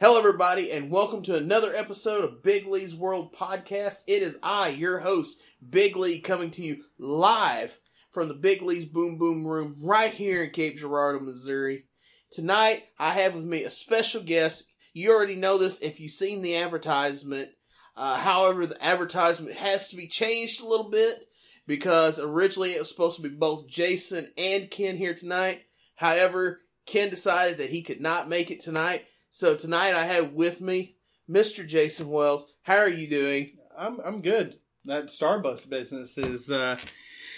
Hello, everybody, and welcome to another episode of Big Lee's World Podcast. It is I, your host, Big Lee, coming to you live from the Big Lee's Boom Boom Room right here in Cape Girardeau, Missouri. Tonight, I have with me a special guest. You already know this if you've seen the advertisement. Uh, however, the advertisement has to be changed a little bit because originally it was supposed to be both Jason and Ken here tonight. However, Ken decided that he could not make it tonight. So tonight I have with me Mr. Jason Wells. How are you doing? I'm I'm good. That Starbucks business is, uh,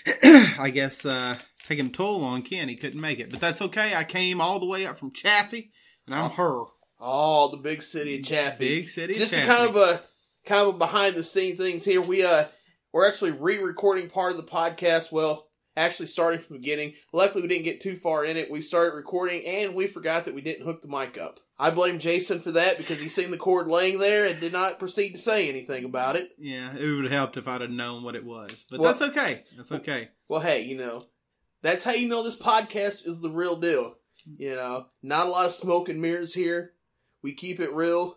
I guess, uh, taking a toll on Ken. He couldn't make it, but that's okay. I came all the way up from Chaffee, and I'm her. Oh, the big city of Chaffee. Big city. Just of Chaffee. kind of a kind of a behind the scene things here. We uh we're actually re-recording part of the podcast. Well, actually starting from the beginning. Luckily, we didn't get too far in it. We started recording and we forgot that we didn't hook the mic up. I blame Jason for that because he seen the cord laying there and did not proceed to say anything about it. Yeah, it would have helped if I'd have known what it was, but Well- that's okay. That's okay. Well, hey, you know, that's how you know this podcast is the real deal. You know, not a lot of smoke and mirrors here. We keep it real.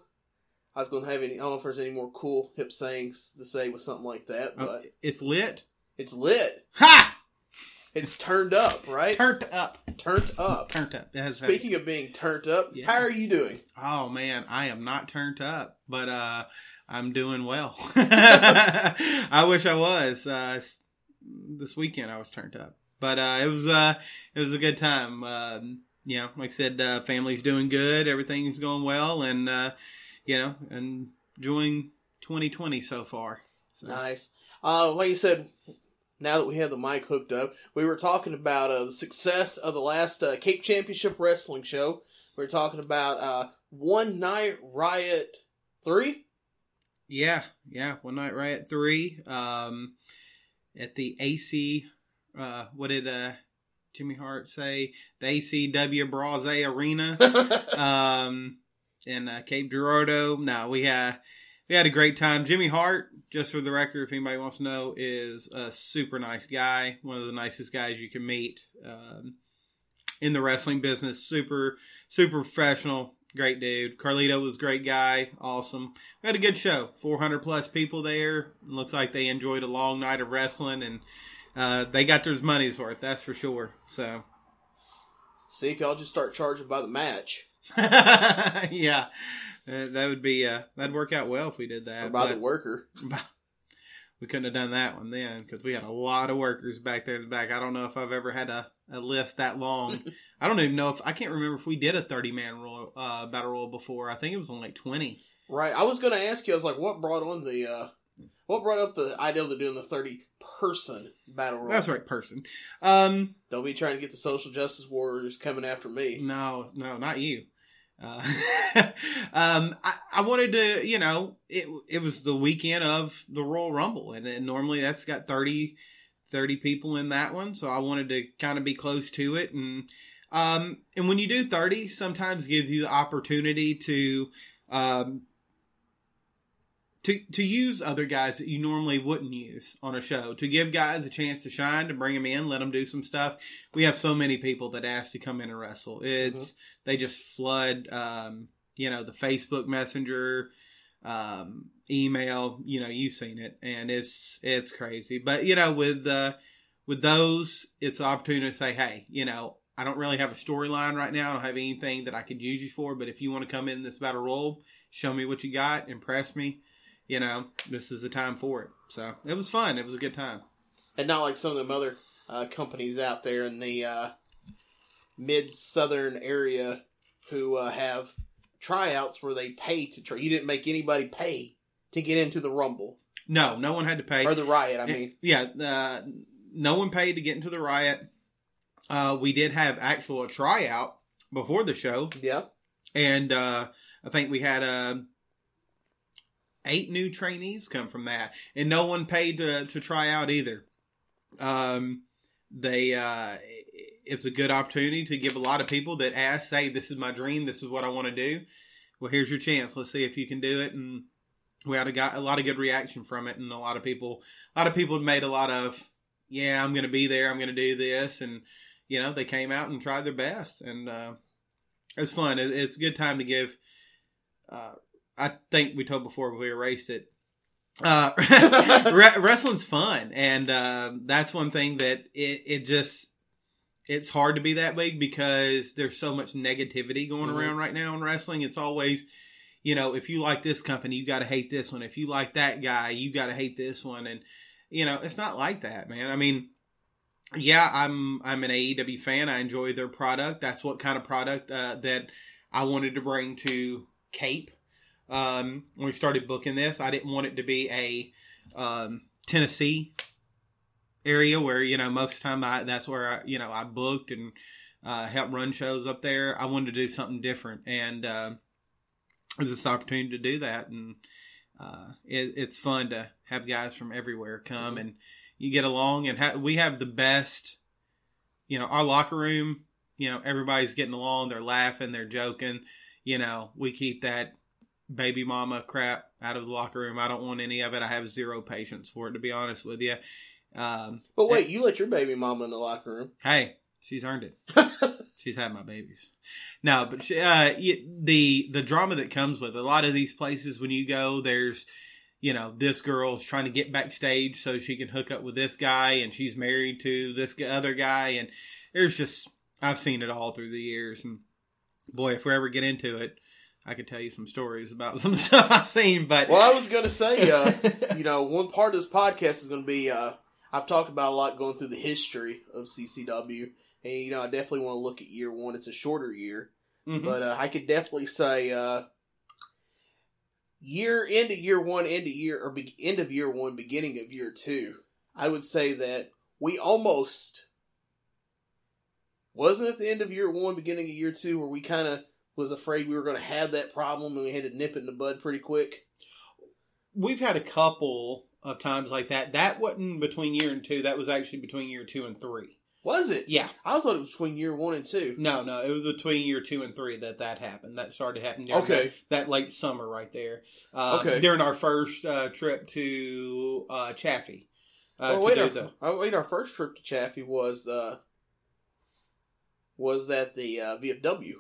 I was going to have any, I don't know if there's any more cool hip sayings to say with something like that, Oh, but it's lit. it's lit. Ha! It's turned up, right? Turned up. Turned up. Turned up. It has Speaking of being turned up, Yeah. how are you doing? Oh man, I am not turned up, but uh I'm doing well. I wish I was. Uh this weekend I was turned up. But uh it was uh it was a good time. Um you know, like I said, uh family's doing good, everything's going well and uh you know, and enjoying 2020 so far. So, Nice. Uh, like you said, now that we have the mic hooked up, we were talking about uh, the success of the last uh, Cape Championship Wrestling show. We were talking about uh, One Night Riot 3. Yeah, yeah, One Night Riot 3 um at the AC uh what did uh Jimmy Hart say? The ACW Braze Arena. um, in uh, Cape Girardeau. Now we had we had a great time. Jimmy Hart, just for the record, if anybody wants to know, is a super nice guy. One of the nicest guys you can meet um, in the wrestling business. Super, super professional. Great dude. Carlito was a great guy. Awesome. We had a good show. 400 plus people there. Looks like they enjoyed a long night of wrestling and uh, they got their money's worth. That's for sure. So, See if y'all just start charging by the match yeah, Uh, that would be uh, that'd work out well if we did that. or by the worker. we couldn't have done that one then because we had a lot of workers back there in the back. I don't know if I've ever had a, a list that long. I don't even know if I can't remember if we did a thirty man roll uh, battle roll before. I think it was only like twenty. Right. I was going to ask you, I was like, what brought on the, uh, what brought up the idea of doing the 30 person battle royal? That's right, person. Um, Don't be trying to get the social justice warriors coming after me. No, no, not you. Uh, um, I, I wanted to, you know, it it was the weekend of the Royal Rumble, and, then normally that's got 30, 30 people in that one, so I wanted to kind of be close to it, and um, and when you do thirty, sometimes gives you the opportunity to um. To, to use other guys that you normally wouldn't use on a show to give guys a chance to shine to bring them in let them do some stuff we have so many people that ask to come in and wrestle. It's they just flood, um, you know, the Facebook Messenger, um, email. You know, you've seen it, and it's it's crazy. But you know, with uh, with those, it's an opportunity to say, hey, you know, I don't really have a storyline right now. I don't have anything that I could use you for. But if you want to come in this battle roll, show me what you got, impress me. You know, this is the time for it. So it was fun. It was a good time. and not like some of them other uh, companies out there in the uh, mid southern area who uh, have tryouts where they pay to try. You didn't make anybody pay to get into the Rumble No, no one had to pay. or the Riot. I mean, yeah, uh, no one paid to get into the riot. Uh, we did have actual a tryout before the show, yeah, and uh, I think we had uh, eight new trainees come from that, and no one paid to to try out either. Um, they uh, it's a good opportunity to give a lot of people that ask, say, "This is my dream. This is what I want to do." Well, here's your chance. Let's see if you can do it, and we had a got a lot of good reaction from it, and a lot of people, a lot of people made a lot of, yeah, I'm going to be there. I'm going to do this, and you know, they came out and tried their best, and uh, it was fun. It, it's a good time to give uh, I think we told before we erased it. Uh, re- wrestling's fun, and uh, that's one thing that it it just it's hard to be that big because there's so much negativity going Mhm. around right now in wrestling. It's always, you know, if you like this company, you got to hate this one. If you like that guy, you got to hate this one. And you know, it's not like that, man. I mean, yeah, I'm I'm an AEW fan. I enjoy their product. That's what kind of product uh, that I wanted to bring to Cape. Um, when we started booking this, I didn't want it to be a um, Tennessee area where you know most of the time I, that's where I you know I booked and uh, helped run shows up there. I wanted to do something different, and uh, there's this opportunity to do that, and uh, it, it's fun to have guys from everywhere come Mhm. and you get along, and ha- we have the best. You know, our locker room. You know, everybody's getting along. They're laughing. They're joking. You know, we keep that baby mama crap out of the locker room. I don't want any of it. I have zero patience for it, to be honest with you. Um, But wait, you let your baby mama in the locker room. hey, she's earned it. She's had my babies. No, but she, uh, the the drama that comes with it, a lot of these places when you go, there's you know this girl's trying to get backstage so she can hook up with this guy, and she's married to this other guy, and there's just I've seen it all through the years, and boy, if we ever get into it, I could tell you some stories about some stuff I've seen. But Well, I was gonna say, uh, you know, one part of this podcast is gonna be uh, I've talked about a lot going through the history of CCW, and you know, I definitely want to look at year one. It's a shorter year, Mhm. but uh, I could definitely say uh, year end of year one, end of year or be- end of year one, beginning of year two. I would say that we almost wasn't at the end of year one, beginning of year two, where we kind of was afraid we were going to have that problem and we had to nip it in the bud pretty quick. we've had a couple of times like that. That wasn't between year and two. That was actually between year two and three. Was it? Yeah. I thought it was between year one and two. No, no, it was between year two and three that that happened. That started happening during Okay. that, that late summer right there. Uh, Okay. During our first uh, trip to uh, Chaffee. Uh, oh to wait, our, the, oh, wait, our first trip to Chaffee was uh, was that the uh, VFW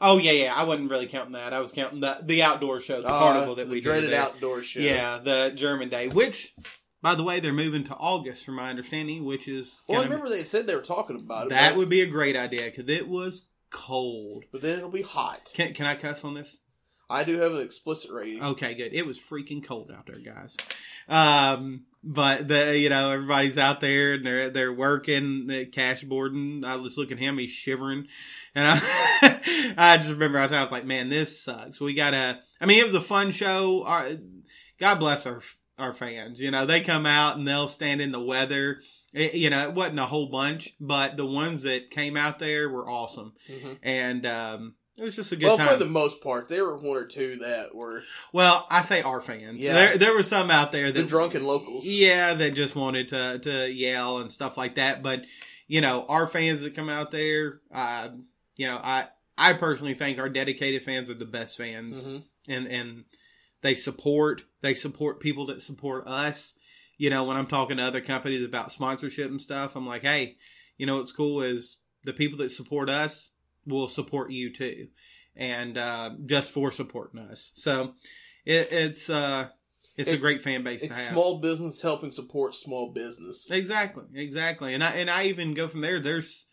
oh yeah, yeah. I wasn't really counting that. I was counting the the outdoor show, the Uh, carnival that the we dreaded did outdoor show. Yeah, the German Day, which, by the way, they're moving to August, from my understanding, which is Well, I remember they said they were talking about it. that would be a great idea because it was cold. but then it'll be hot. Can can I cuss on this? I do have an explicit rating. Okay, good. It was freaking cold out there, guys. Um, but the you know everybody's out there and they're they're working, uh, cash boarding. I was looking at him; he's shivering, and I I just remember I was, like, man, this sucks. We gotta. I mean, it was a fun show. Our, God bless our our fans. You know, they come out and they'll stand in the weather. It, you know, it wasn't a whole bunch, but the ones that came out there were awesome, Mhm. and um, it was just a good Well, time. for the most part, there were one or two that were Well, I say our fans. Yeah. There, there were some out there the that, drunken locals. yeah, that just wanted to to yell and stuff like that. But you know, our fans that come out there, uh, you know, I I personally think our dedicated fans are the best fans, Mhm. and and they support they support people that support us. You know, when I'm talking to other companies about sponsorship and stuff, I'm like, hey, you know what's cool is the people that support us will support you too, and uh, just for supporting us. So it, it's uh, it's a great fan base to It's have. small business helping support small business. Exactly, exactly, and I and I even go from there. There's,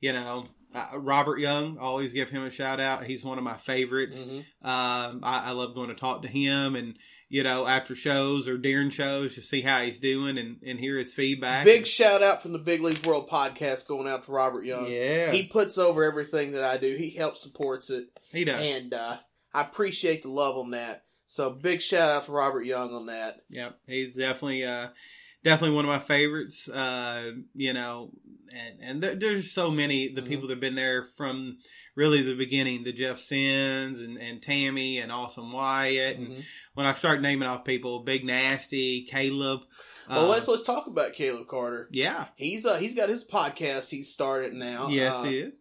you know, uh, Robert Young. I always give him a shout out. He's one of my favorites. Mhm. Um, I, I love going to talk to him, and you know, after shows or during shows, to see how he's doing and and hear his feedback. Big shout out from the Big Lee's World podcast going out to Robert Young. yeah, He puts over everything that I do. He helps supports it, he does. and uh, I appreciate the love on that. So big shout out to Robert Young on that. Yep, he's definitely uh definitely one of my favorites. Uh, you know, and and there, there's so many the Mhm. people that've been there from really the beginning, the Jeff Sins and and Tammy and Awesome Wyatt. And Mhm. when I start naming off people, Big Nasty, Caleb. Well, uh, let's let's talk about Caleb Carter. yeah, He's uh he's got his podcast. he started now. yes, uh, he is.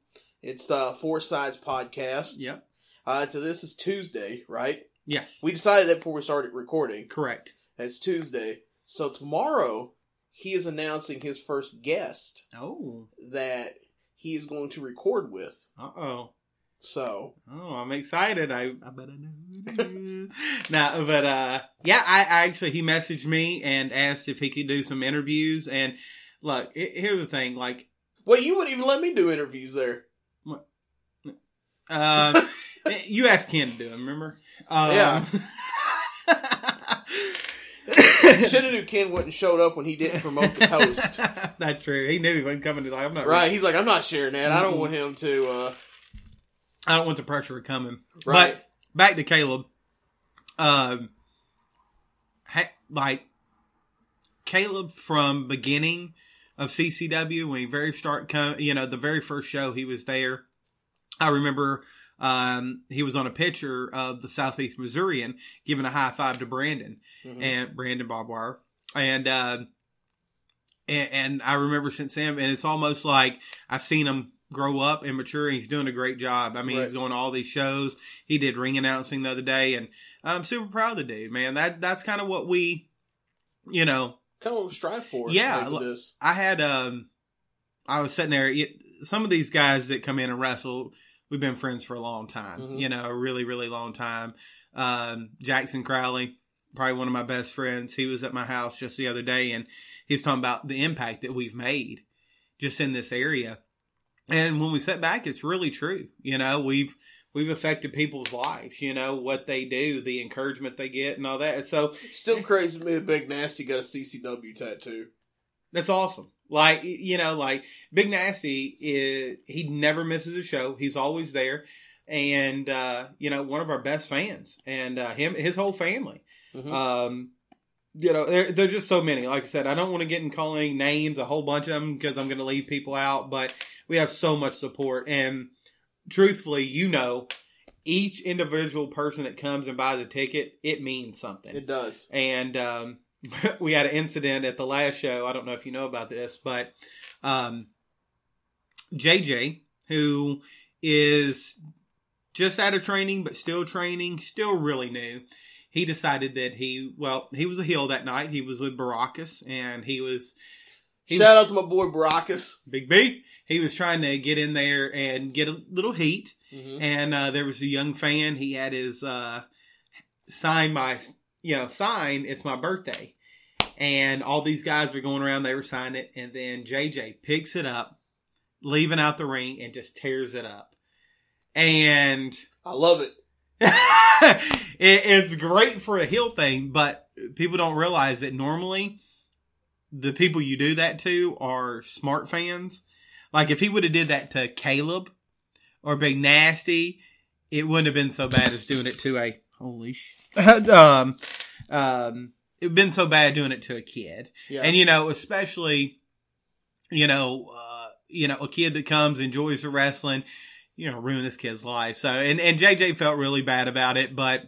It's uh Four Sides podcast. Yep, Uh, so this is Tuesday, right? yes, We decided that before we started recording. correct. It's Tuesday. So tomorrow he is announcing his first guest Oh, that he is going to record with. uh oh. So Oh, I'm excited. I, I bet I know who it is. no, but uh, yeah, I, I actually he messaged me and asked if he could do some interviews. And look, he- here's the thing: like, well, you wouldn't even let me do interviews there. What? uh, you asked Ken to do them, remember? Um, Yeah. Knew Ken wouldn't showed up when he didn't promote the post. not true. He knew he wasn't coming to like. I'm not right? He's like, I'm not sharing that. I don't Mhm. want him to. uh I don't want the pressure coming. Right. But back to Caleb. Um, ha- like Caleb from beginning of CCW when he very start come, you know, the very first show he was there. I remember um, he was on a picture of the Southeast Missourian giving a high five to Brandon Mhm. and Brandon Barbwire. And, uh, and and I remember since then, and it's almost like I've seen him grow up and mature. And he's doing a great job. I mean, Right. he's going to all these shows. He did ring announcing the other day, and I'm super proud of the dude, man. That that's kind of what we, you know, kind of what we strive for. Yeah, like, this. I had um, I was sitting there. Some of these guys that come in and wrestle, we've been friends for a long time. Mhm. You know, a really, really long time. Um, Jackson Crowley, probably one of my best friends. He was at my house just the other day, and he was talking about the impact that we've made just in this area. And when we sit back, it's really true. You know, we've we've affected people's lives. You know what they do, the encouragement they get, and all that. So Still crazy to me a Big Nasty got a CCW tattoo. That's awesome. Like you know, like Big Nasty is he never misses a show. He's always there, and uh, you know, one of our best fans, and uh, him his whole family. Mhm. Um, you know, there there're just so many. Like I said, I don't want to get in calling names, a whole bunch of them, because I'm going to leave people out. But we have so much support, and truthfully, you know, each individual person that comes and buys a ticket, it means something It does. and um, we had an incident at the last show. I don't know if you know about this, but um, JJ, who is just out of training but still training, still really new, he decided that he well he was a heel that night. He was with Baracus, and he was he Shout out to my boy Baracus. Big B. He was trying to get in there and get a little heat Mhm. and uh, there was a young fan. He had his uh, sign my you know sign. It's my birthday, and all these guys were going around. They were signing it, and then JJ picks it up, leaving out the ring, and just tears it up. And I love it. it, it's great for a heel thing, but people don't realize that normally the people you do that to are smart fans. Like if he would have did that to Caleb or Big Nasty, it wouldn't have been so bad as doing it to a holy sh- um um it'd been so bad doing it to a kid. Yeah. And you know, especially you know, uh, you know, a kid that comes enjoys the wrestling, you know, ruin this kid's life. So, and and JJ felt really bad about it, but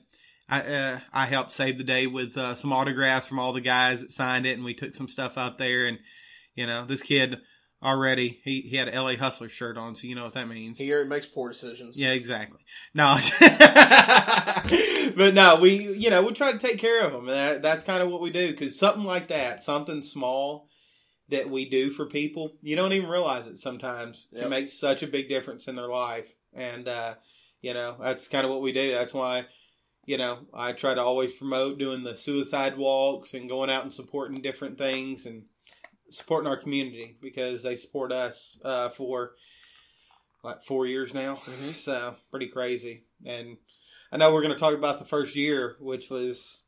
I uh, I helped save the day with uh, some autographs from all the guys that signed it, and we took some stuff out there, and you know, this kid already he he had an LA Hustler shirt on, so you know what that means. he already makes poor decisions. Yeah, exactly. No, but no, we you know we try to take care of them. That, that's kind of what we do because something like that, something small that we do for people, you don't even realize it sometimes. Yep. It makes such a big difference in their life, and uh, you know that's kind of what we do. That's why. You know, I try to always promote doing the suicide walks and going out and supporting different things and supporting our community because they support us uh, for like four years now. Mhm. So pretty crazy. And I know we're going to talk about the first year, which was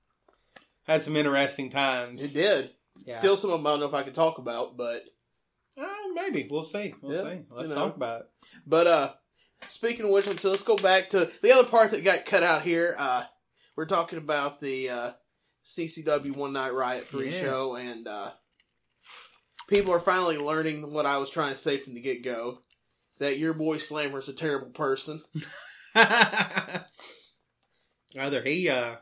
had some interesting times. It did. Yeah. Still some of them I don't know if I can talk about, but Uh, maybe we'll see. We'll Yeah, see. Let's you know. talk about it. But uh speaking of which, so let's go back to the other part that got cut out here. Uh we're talking about the uh CCW One Night Riot 3 Yeah. show and uh people are finally learning what I was trying to say from the get go. That your boy Slammer is a terrible person. Rather he uh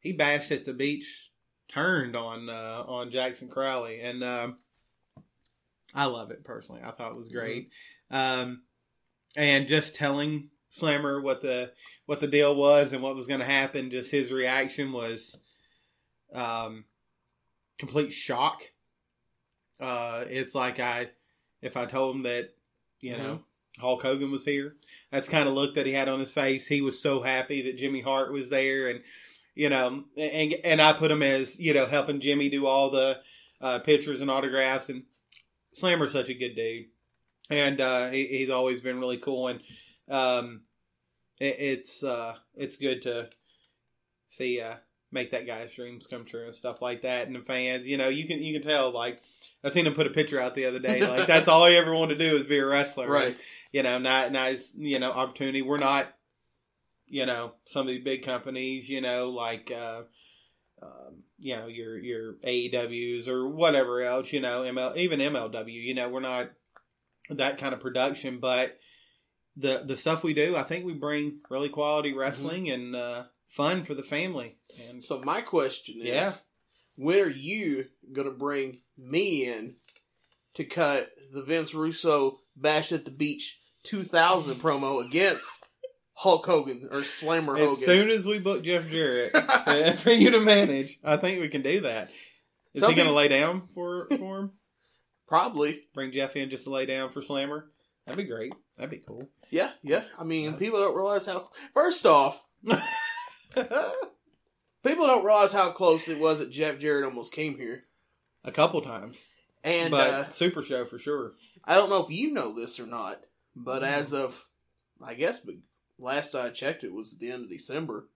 he bashed at the beach, turned on uh on Jackson Crowley, and um I love it personally. I thought it was great. Um and just telling Slammer what the what the deal was and what was going to happen, just his reaction was um complete shock. Uh it's like I if I told him that you know Hulk Hogan was here. That's kind of look that he had on his face. He was so happy that Jimmy Hart was there, and you know, and and I put him as you know helping Jimmy do all the uh, pictures and autographs. And Slammer's such a good dude, and uh, he, he's always been really cool. And um, it, it's uh, it's good to see uh, make that guy's dreams come true and stuff like that. And the fans, you know, you can you can tell like. I seen him put a picture out the other day. Like that's all he ever wanted to do is be a wrestler. Right. You know, not nice. You know, opportunity. We're not. You know, some of these big companies. You know, like. uh um, you know your your AEWs or whatever else, you know, ML even MLW. You know, we're not that kind of production, but the the stuff we do, I think we bring really quality wrestling mm-hmm. and uh, fun for the family. And so my question is, yeah. When are you gonna bring me in to cut the Vince Russo Bash at the Beach 2000 promo against Hulk Hogan or Slammer as Hogan. As soon as we book Jeff Jarrett to, for you to manage, I think we can do that. Is Some he going to lay down for for him? Probably. Bring Jeff in just to lay down for Slammer. That'd be great. That'd be cool. Yeah, yeah. I mean, people don't realize how. First off, people don't realize how close it was that Jeff Jarrett almost came here. A couple times. And but uh, Super Show for sure. I don't know if you know this or not, but mm. as of I guess last I checked, it was the end of December.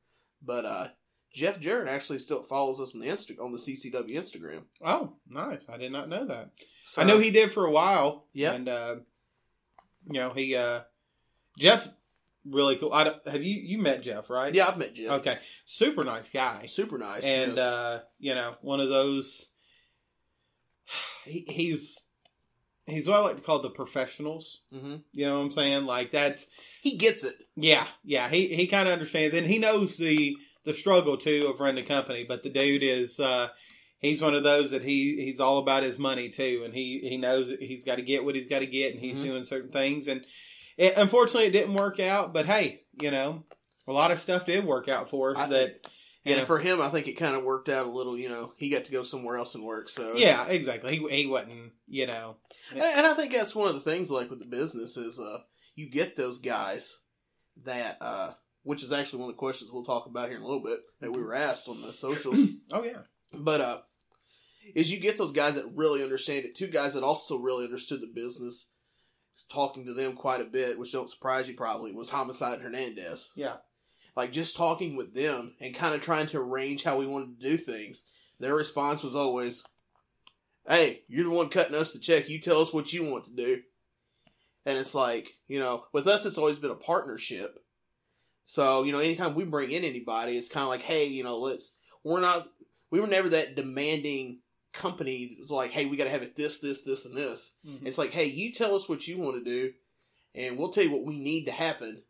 But uh, Jeff Jarrett actually still follows us on the Insta- on the CCW Instagram. Oh, nice! I did not know that. So, I know he did for a while. Yeah, and uh, you know he uh, Jeff really cool. I don't, have you you met Jeff right? Yeah, I've met Jeff. Okay, super nice guy. Super nice. And yes. uh, you know one of those. He, he's he's what I like to call the professionals. Mm-hmm. You know what I'm saying? Like that's he gets it. Yeah, yeah. He he kind of understands, and he knows the the struggle too of running a company. But the dude is uh, he's one of those that he he's all about his money too, and he he knows that he's got to get what he's got to get, and he's mm-hmm. doing certain things. And it, unfortunately, it didn't work out. But hey, you know, a lot of stuff did work out for us I, that and know, for him, I think it kind of worked out a little. You know, he got to go somewhere else and work. So yeah, exactly. He he wasn't. You know, and, and I think that's one of the things like with the business is uh you get those guys that uh which is actually one of the questions we'll talk about here in a little bit that we were asked on the socials. oh yeah, but uh is you get those guys that really understand it. Two guys that also really understood the business. Talking to them quite a bit, which don't surprise you probably, was Homicide Hernandez. Yeah like just talking with them and kind of trying to arrange how we wanted to do things. Their response was always, "Hey, you're the one cutting us the check. You tell us what you want to do." And it's like, you know, with us, it's always been a partnership. So, you know, anytime we bring in anybody, it's kind of like, hey, you know, let's, we're not, we were never that demanding company. It's like, hey, we got to have it this, this, this, and this. Mm-hmm. It's like, hey, you tell us what you want to do, and we'll tell you what we need to happen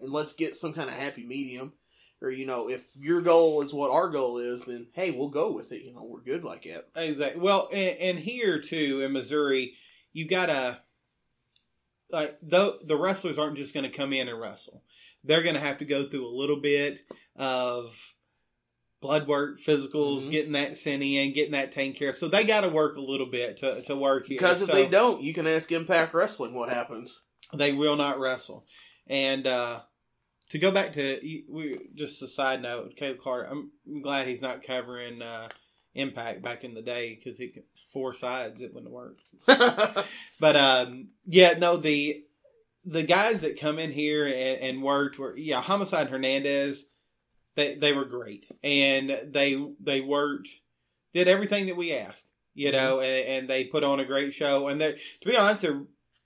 and let's get some kind of happy medium. Or you know, if your goal is what our goal is, then hey, we'll go with it. You know, we're good like that. Exactly. Well, and, and here too in Missouri, you gotta like the the wrestlers aren't just going to come in and wrestle. They're going to have to go through a little bit of blood work, physicals, mm-hmm. getting that sent in, getting that taken care of. So they got to work a little bit to, to work here. Because if so, they don't, you can ask Impact Wrestling what happens. They will not wrestle. And uh, to go back to we just a side note, Caleb Carter. I'm glad he's not covering uh, Impact back in the day because he four sides it wouldn't work. but um, yeah, no the the guys that come in here and, and worked were yeah Homicide Hernandez. They they were great and they they worked did everything that we asked you know mm-hmm. and, and they put on a great show and they to be honest they're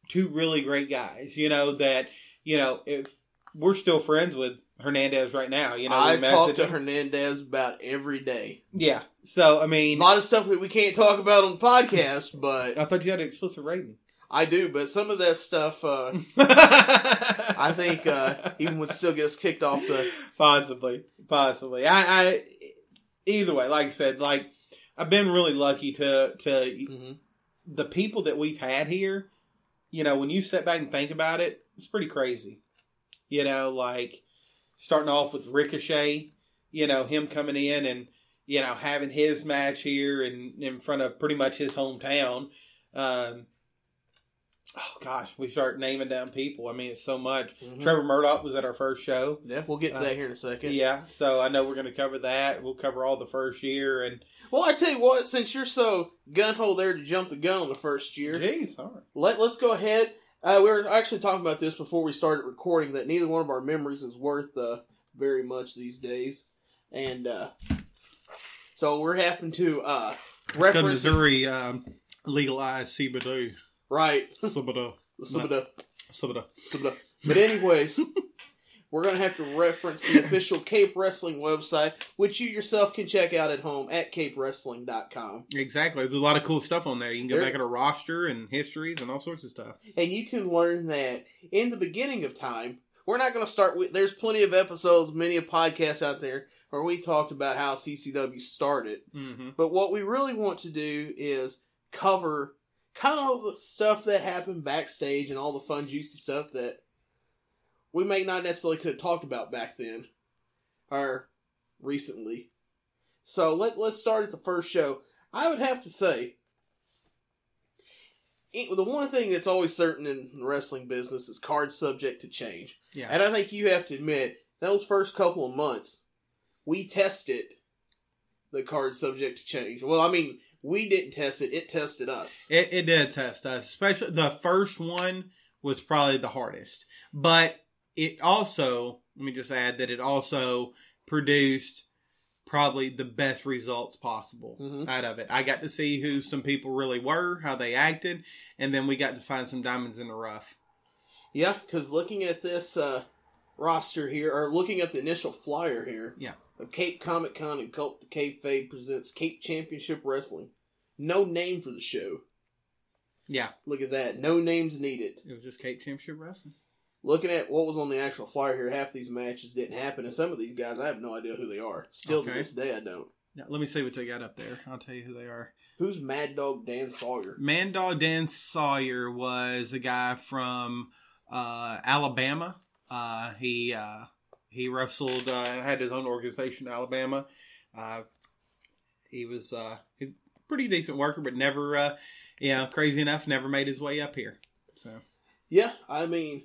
two really great guys you know that you know if we're still friends with Hernandez right now. You know, I talk to Hernandez about every day. Yeah. So I mean, a lot of stuff that we can't talk about on the podcast, but I thought you had an explicit rating. I do, but some of that stuff, uh, I think uh, even would still get us kicked off the. Possibly, possibly. I, I either way, like I said, like I've been really lucky to to mm-hmm. the people that we've had here. You know, when you sit back and think about it, it's pretty crazy. You know, like starting off with Ricochet, you know, him coming in and, you know, having his match here and in front of pretty much his hometown. Um, Oh gosh, we start naming down people. I mean, it's so much. Mhm. Trevor Murdoch was at our first show. Yeah, we'll get to Uh, that here in a second. Yeah, so I know we're going to cover that. We'll cover all the first year and Well, I tell you what, since you're so gun ho there to jump the gun on the first year, Jeez, all right. let let's go ahead. Uh, we were actually talking about this before we started recording that neither one of our memories is worth uh, very much these days, and uh, so we're having to uh, reference Missouri um, legalized CBD. Right. Subada, CBD. subada. But anyways, we're gonna have to reference the official Cape Wrestling website, which you yourself can check out at home at capewrestling.com. Exactly. There's a lot of cool stuff on there. You can go There- back at a roster and histories and all sorts of stuff. and you can learn that in the beginning of time we're not going to start with there's plenty of episodes many of podcasts out there where we talked about how ccw started Mm-hmm. but what we really want to do is cover kind of all the stuff that happened backstage and all the fun juicy stuff that we may not necessarily could have talked about back then or recently so let, let's start at the first show i would have to say it, the one thing that's always certain in the wrestling business is cards subject to change. Yeah. And I think you have to admit, those first couple of months, we tested the card subject to change. Well, I mean, we didn't test it, it tested us. It, it did test us. Especially the first one was probably the hardest. But it also, let me just add that it also produced probably the best results possible Mhm. out of it. I got to see who some people really were, how they acted, and then we got to find some diamonds in the rough. Yeah, because looking at this uh, roster here, or looking at the initial flyer here, Yeah. Of Cape Comic Con and Cult Kayfabe presents Cape Championship Wrestling. No name for the show. Yeah, Look at that. No names needed. it was just Cape Championship Wrestling. looking at what was on the actual flyer here, half these matches didn't happen, and some of these guys I have no idea who they are. Still to this day, I don't. Now, let me see what they got up there. I'll tell you who they are. Who's Mad Dog Dan Sawyer? Man Dog Dan Sawyer was a guy from uh, Alabama. Uh, he uh, he wrestled uh, and had his own organization in Alabama. Uh, he was uh, a pretty decent worker, but never, uh, know, crazy enough, never made his way up here. So Yeah, I mean,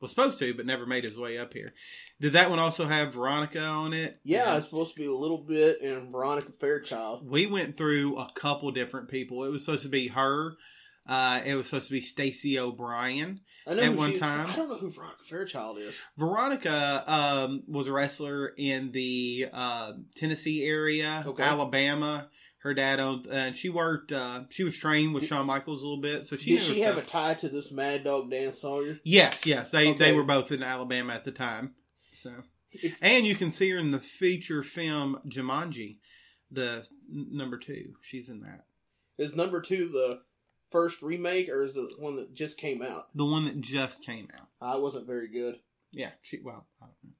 was supposed to, but never made his way up here. Did that one also have Veronica on it? yeah, it's supposed to be a little bit in Veronica Fairchild. we went through a couple different people. It was supposed to be her. Uh, it was supposed to be Stacy O'Brien. I know At one she- time. I don't know who Veronica Fairchild is. Veronica um, was a wrestler in the uh, Tennessee area, Okay. Alabama. Her dad owned, and she worked. Uh, she was trained with Shawn Michaels a little bit, so she Did she have a tie to this Mad Dog Dan Sawyer? Yes, yes, they Okay. they were both in Alabama at the time. So, and you can see her in the feature film Jumanji, the number two. She's in that. Is number two the first remake, or is it the one that just came out? The one that just came out. I wasn't very good. Yeah, she well, I don't know.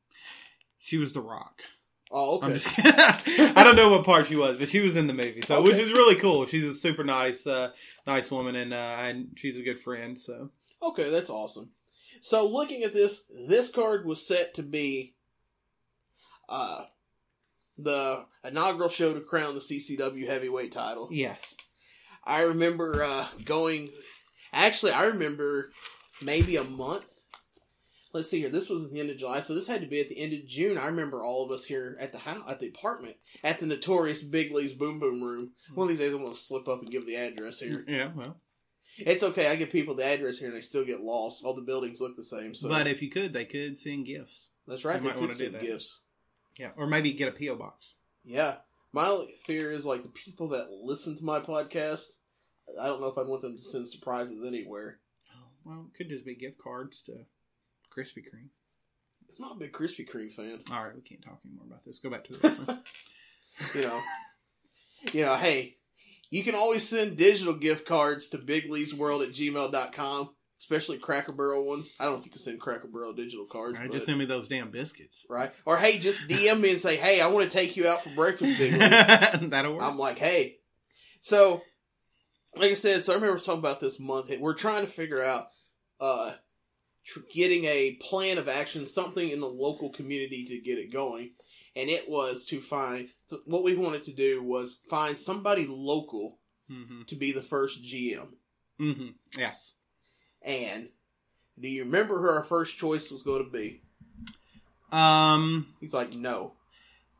She was the Rock. Oh, okay. I'm just I don't know what part she was, but she was in the movie, so which is really cool. She's a super nice, uh, nice woman, and uh, and she's a good friend. So Okay, that's awesome. So looking at this, this card was set to be uh the inaugural show to crown the CCW heavyweight title. yes, I remember uh going actually I remember maybe a month. Let's see here. This was at the end of July, so this had to be at the end of June. I remember all of us here at the house, at the apartment, at the notorious Big Lee's Boom Boom Room. One of these days, I'm going to slip up and give the address here. yeah, well, It's okay. I give people the address here, and they still get lost. All the buildings look the same. So but if you could, they could send gifts. That's right. You They might could send gifts. Yeah, or maybe get a PO box. Yeah. My only fear is like the people that listen to my podcast. I don't know if I'd want them to send surprises anywhere. Oh, well, it could just be gift cards to Krispy Kreme. I'm not a big Krispy Kreme fan. All right, we can't talk anymore about this. Go back to the wrestling. You know. you know, hey, you can always send digital gift cards to bigleesworld at gmail.com, especially Cracker Barrel ones. I don't know if you can send Cracker Barrel digital cards. Right, just send me those damn biscuits. right? Or hey, just DM me and say, hey, I want to take you out for breakfast, Big Lee. That'll work. I'm like, hey. So, like I said, so I remember talking about this month. We're trying to figure out uh, tr- getting a plan of action, something in the local community to get it going. And it was to find what we wanted to do was find somebody local hmm to be the first GM. Mm-hmm. Yes. And do you remember who our first choice was going to be? Um, He's like, no.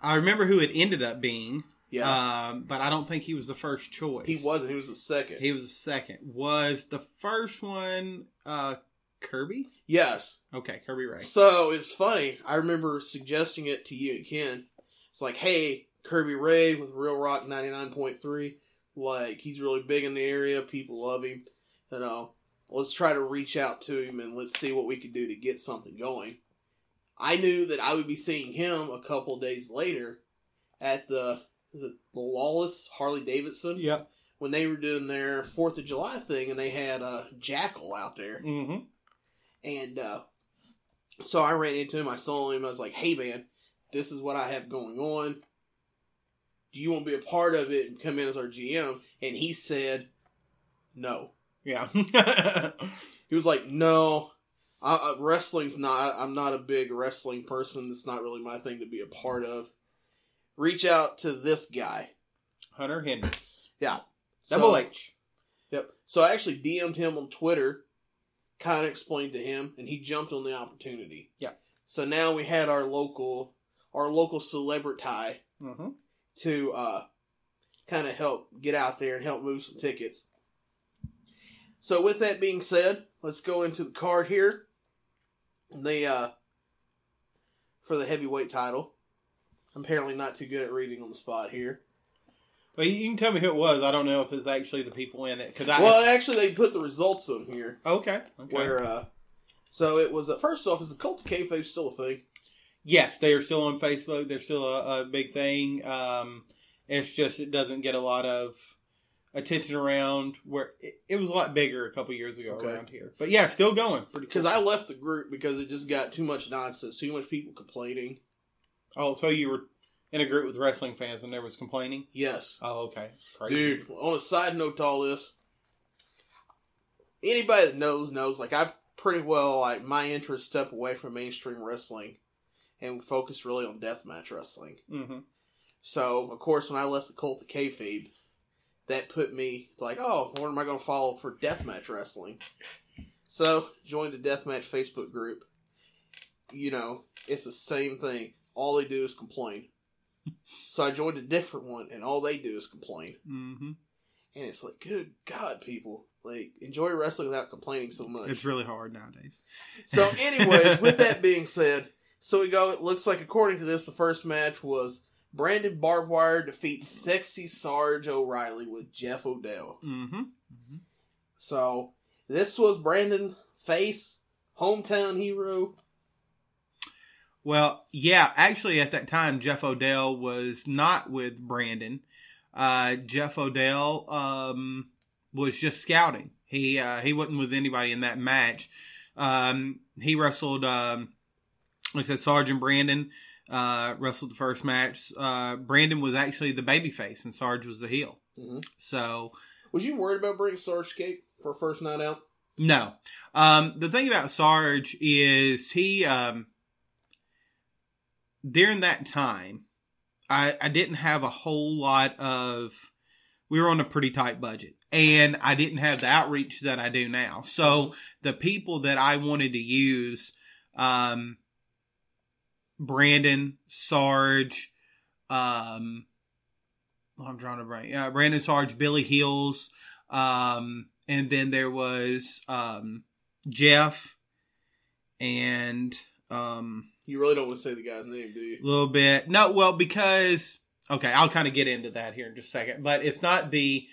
I remember who it ended up being. Yeah. Um, but I don't think he was the first choice. he wasn't. He was the second. He was the second. Was the first one uh Kirby? yes. Okay, Kirby Ray. So it's funny. I remember suggesting it to you and Ken. It's like, hey, Kirby Ray with Real Rock 99.3. Like, he's really big in the area. People love him. You know, let's try to reach out to him and let's see what we can do to get something going. I knew that I would be seeing him a couple days later at the, is it the Lawless Harley Davidson? Yep. When they were doing their 4th of July thing and they had a Jackal out there. Mm-hmm. And uh, so I ran into him. I saw him. I was like, "Hey, man, this is what I have going on. Do you want to be a part of it and come in as our GM?" And he said, "No." Yeah. He was like, "No, I, I, wrestling's not. I'm not a big wrestling person. It's not really my thing to be a part of. Reach out to this guy." Hunter Hendricks. Yeah. Double So- H. Yep. So I actually DM'd him on Twitter, kind of explained to him, and he jumped on the opportunity. Yeah. So now we had our local, our local celebrity Mm-hmm. to uh, kind of help get out there and help move some tickets. So with that being said, let's go into the card here. The uh, for the heavyweight title. I'm apparently not too good at reading on the spot here. But you can tell me who it was. I don't know if it's actually the people in it because I. Well, actually, they put the results on here. okay. okay. Where uh so it was uh, first off is the cult of kayfabe still a thing? Yes, they are still on Facebook. They're still a, a big thing. Um, it's just it doesn't get a lot of attention around where it, it was a lot bigger a couple years ago Okay. around here. But yeah, still going. Because Cool. I left the group because it just got too much nonsense, too much people complaining. Oh, so you were in a group with wrestling fans and there was complaining. Yes, Oh, okay, it's crazy. dude. On a side note to all this, anybody that knows knows. Like I pretty well like my interest step away from mainstream wrestling and focus really on deathmatch wrestling. hmm So of course, when I left the cult of kayfabe, that put me like, oh, what am I going to follow for deathmatch wrestling? So joined the deathmatch Facebook group. You know, it's the same thing. All they do is complain. So I joined a different one, and all they do is complain. hmm And it's like, good God, people, like enjoy wrestling without complaining so much. It's really hard nowadays. So, anyways, with that being said, so we go. It looks like, according to this, the first match was Brandon Barbwire defeats Sexy Sarge O'Reilly with Jeff Odell. hmm So this was Brandon face hometown hero. Well, yeah, actually, at that time, Jeff Odell was not with Brandon. Uh, Jeff Odell um, was just scouting. He uh, he wasn't with anybody in that match. Um, he wrestled. Um, I said Sergeant Brandon uh, wrestled the first match. Uh, Brandon was actually the babyface, and Sarge was the heel. Mhm. So Was you worried about bringing Sarge Cape for first night out? No. Um, the thing about Sarge is he, um, during that time, I, I didn't have a whole lot of, we were on a pretty tight budget and I didn't have the outreach that I do now. So the people that I wanted to use, um, Brandon, Sarge, um, I'm trying to bring, uh, Brandon Sarge, Billy Hills, um, and then there was um, Jeff and um, You really don't want to say the guy's name, do you? a little bit. No, well, because okay, I'll kind of get into that here in just a second. But it's not the.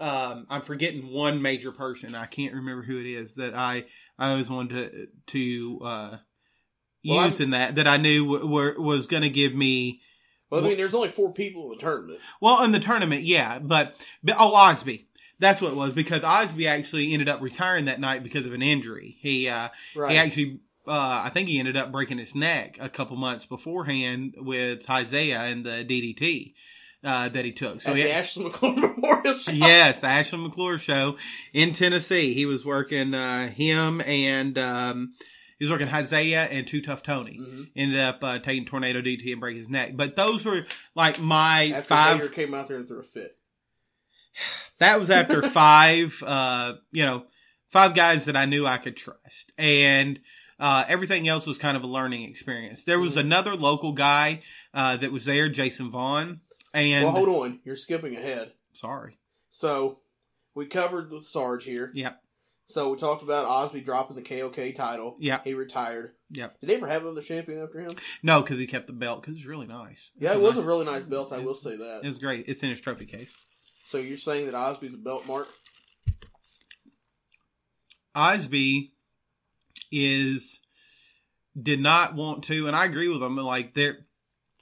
Um, I'm forgetting one major person. I can't remember who it is that I I always wanted to to uh, Well, use I'm- in that that I knew w- were, was going to give me Well, I mean, there's only four people in the tournament. Well, in the tournament, yeah, but, but oh, Osby. That's what it was because Osby actually ended up retiring that night because of an injury. He uh, Right. he actually uh, I think he ended up breaking his neck a couple months beforehand with Isaiah and the DDT uh, that he took. So At he, the Ashley McClure Memorial Show. yes, the Ashley McClure show in Tennessee. He was working uh, him and um, he was working Isaiah and Too Tough Tony. Mhm. Ended up uh, taking tornado DDT and break his neck. But those were like my After five. Vader came out there and threw a fit. that was after five uh you know five guys that I knew I could trust, and uh, everything else was kind of a learning experience. There was Mhm. another local guy uh, that was there, Jason Vaughn, and well, hold on. You're skipping ahead. sorry, So we covered the Sarge here. Yep. So we talked about Osby dropping the KOK title. yeah, He retired. Yep. Did they ever have another champion after him? no, because he kept the belt because it's really nice. Yeah, It's it was nice- a really nice belt. I will say that. It was great. It's in his trophy case. So you're saying that Osby's a belt mark? Osby is did not want to, and I agree with him. Like there,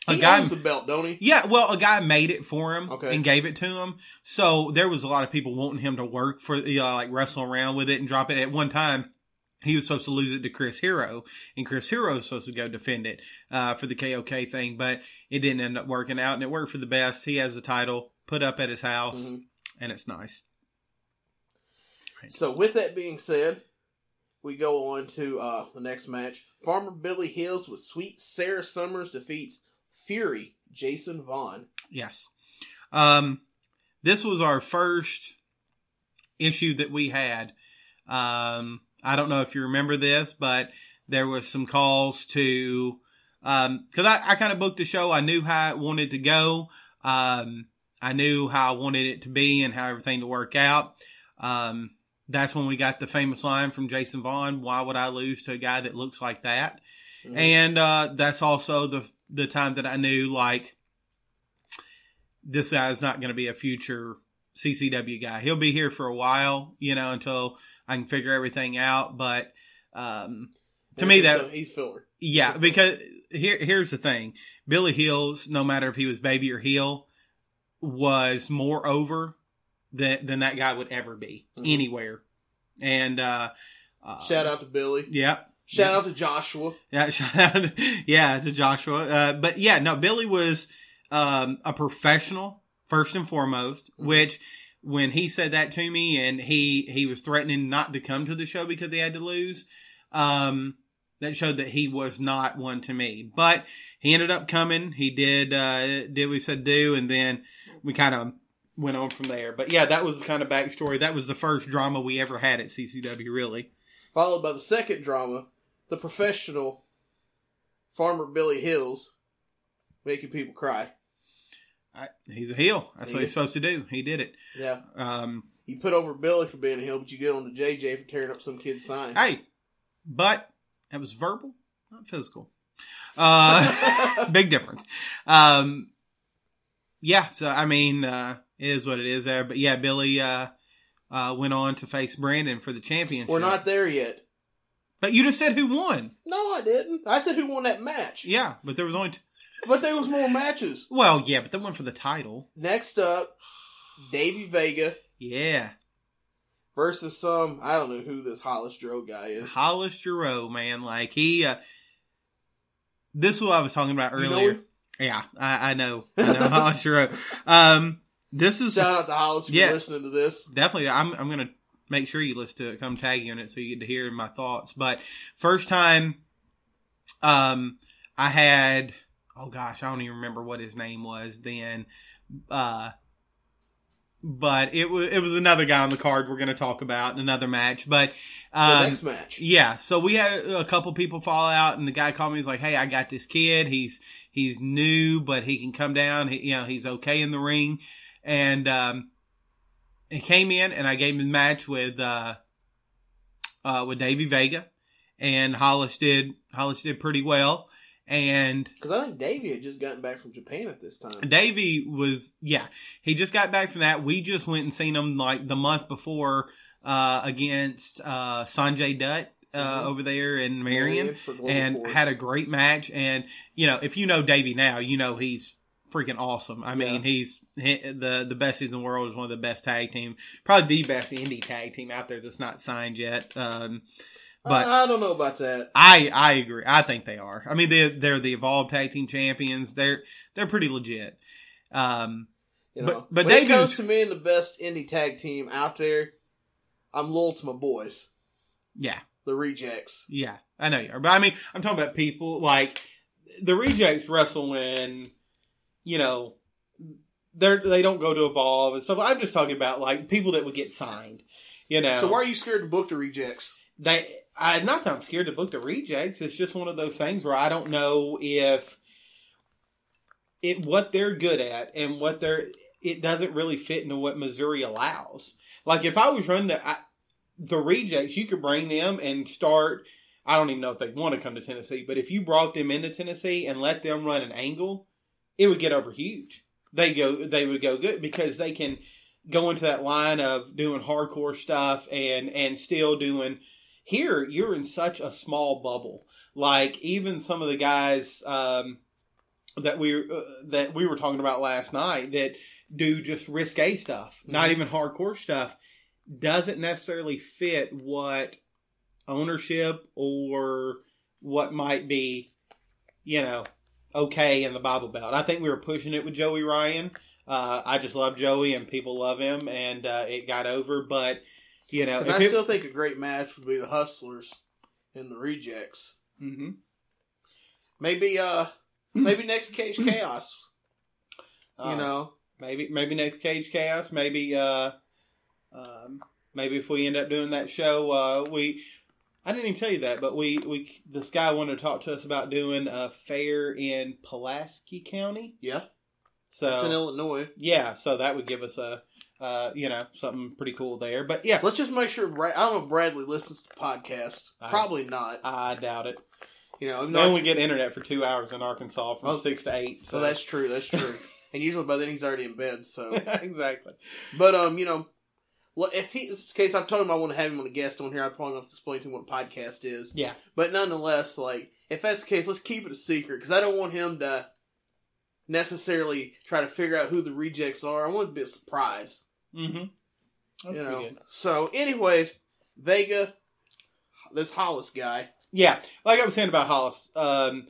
a He guy owns the belt, don't he? Yeah, well, a guy made it for him Okay. and gave it to him. So there was a lot of people wanting him to work for, you know, like wrestle around with it and drop it. At one time, he was supposed to lose it to Chris Hero, and Chris Hero was supposed to go defend it uh, for the KOK thing, but it didn't end up working out, and it worked for the best. He has the title put up at his house, Mhm. and it's nice. So with that being said, we go on to uh, the next match. Farmer Billy Hills with Sweet Sarah Summers defeats Fury Jason Vaughn. Yes. Um, this was our first issue that we had. Um, I don't know if you remember this, but there was some calls to, um, cause I, I kind of booked the show. I knew how it wanted to go. Um, I knew how I wanted it to be and how everything to work out. Um, that's when we got the famous line from Jason Vaughn. Why would I lose to a guy that looks like that? Mhm. And uh, that's also the the time that I knew like this guy is not going to be a future CCW guy. He'll be here for a while, you know, until I can figure everything out. But um, to me, that he's filler. yeah, because here here's the thing: Billy Hills, no matter if he was baby or heel, was more over than than that guy would ever be Mhm. anywhere. And uh, uh, Shout out to Billy. yeah, Shout out to Joshua. yeah, shout out, yeah, to Joshua. Uh, but yeah, no, Billy was um, a professional first and foremost. Mhm. Which, when he said that to me, and he he was threatening not to come to the show because they had to lose, um, that showed that he was not one to me. But he ended up coming. He did uh, did what we said do, and then we kind of went on from there. But yeah, that was the kind of backstory. That was the first drama we ever had at CCW. Really. Followed by the second drama, the professional Farmer Billy Hills making people cry. I, he's a heel. That's what He he's supposed to do. He did it. Yeah. Um, You put over Billy for being a heel, but you get on to JJ for tearing up some kid's sign. hey, but that was verbal, not physical. Uh, big difference. Um, yeah. So I mean, uh, is what it is there. But yeah, Billy uh, uh, went on to face Brandon for the championship. We're not there yet. But you just said who won. No, I didn't. I said who won that match. Yeah, but there was only. T- But there was more matches. well, yeah, but the one for the title. Next up, Davey Vega Yeah, versus some I don't know who this Hollis Dro guy is. Hollis Giroux, man, like he. Uh, this is what I was talking about You know earlier. Yeah, I, I know. I know Hollis Giroux. Um, this is Shout out to Hollis for Yeah. listening to this. definitely. I'm I'm gonna make sure you listen to it. Come tag you in it so you get to hear my thoughts. But first time, um, I had oh gosh, I don't even remember what his name was then. Uh, but it was it was another guy on the card we're going to talk about in another match. But The um, next match. yeah, so we had a couple people fall out, and the guy called me. He's like, "Hey, I got this kid. He's he's new, but he can come down. He, you know, he's okay in the ring." And um, he came in, and I gave him a match with uh, uh, with Davey Vega, and Hollis did Hollis did pretty well. And Because I think Davey had just gotten back from Japan at this time. Davey was yeah, he just got back from that. We just went and seen him like the month before uh, against uh, Sanjay Dutt uh, Mhm. over there in Marion. for and Force. had a great match. And you know, if you know Davey now, you know he's freaking awesome. I mean, Yeah. he's he, the the best in the world. Is one of the best tag team, probably the best indie tag team out there that's not signed yet. Um, but I, I don't know about that. I I agree. I think they are. I mean, they they're the evolved tag team champions. They're they're pretty legit. Um, You But- know, but when it comes to me and the best indie tag team out there, I'm loyal to my boys, yeah, the Rejects. yeah, I know you are. But I mean, I'm talking about people like the rejects wrestle when you know they're they don't go to evolve and stuff. I'm just talking about like people that would get signed. You know, So why are you scared to book the rejects? they I not that I'm scared to book the rejects. It's just one of those things where I don't know if it what they're good at and what they're it doesn't really fit into what Missouri allows. Like if I was running the I, the rejects, you could bring them and start. I don't even know if they want to come to Tennessee, but if you brought them into Tennessee and let them run an angle, it would get over huge. They go, they would go good because they can go into that line of doing hardcore stuff and and still doing. Here, you're in such a small bubble. Like even some of the guys um, that we uh, that we were talking about last night that do just risque stuff, not Mhm. even hardcore stuff, doesn't necessarily fit what ownership or what might be, you know, okay in the Bible Belt. I think we were pushing it with Joey Ryan. Uh, I just love Joey and people love him, and uh, it got over. But you know, I it- still think a great match would be the Hustlers and the Rejects. Mhm. Maybe uh maybe next Cage Chaos. Uh, You know. maybe maybe next Cage Chaos, maybe uh, um, maybe if we end up doing that show, uh, we. I didn't even tell you that, but we, we this guy wanted to talk to us about doing a fair in Pulaski County. Yeah. So It's in Illinois. yeah, so that would give us a uh, you know something pretty cool there. But yeah, Let's just make sure Brad, I don't know if Bradley listens to the podcast. I- Probably not. I doubt it. You know, though only get internet for two hours in Arkansas from Oh. six to eight. so that's true, that's true. and usually by then he's already in bed, so exactly. But um, you know, well, if he this case, I've told him I want to have him on a guest on here. I probably have to explain to him what a podcast is. Yeah. But nonetheless, like if that's the case, let's keep it a secret because I don't want him to necessarily try to figure out who the rejects are. I want to be a surprise. Mm-hmm. you know. So, anyways, Vega, this Hollis guy. Yeah, like I was saying about Hollis, um,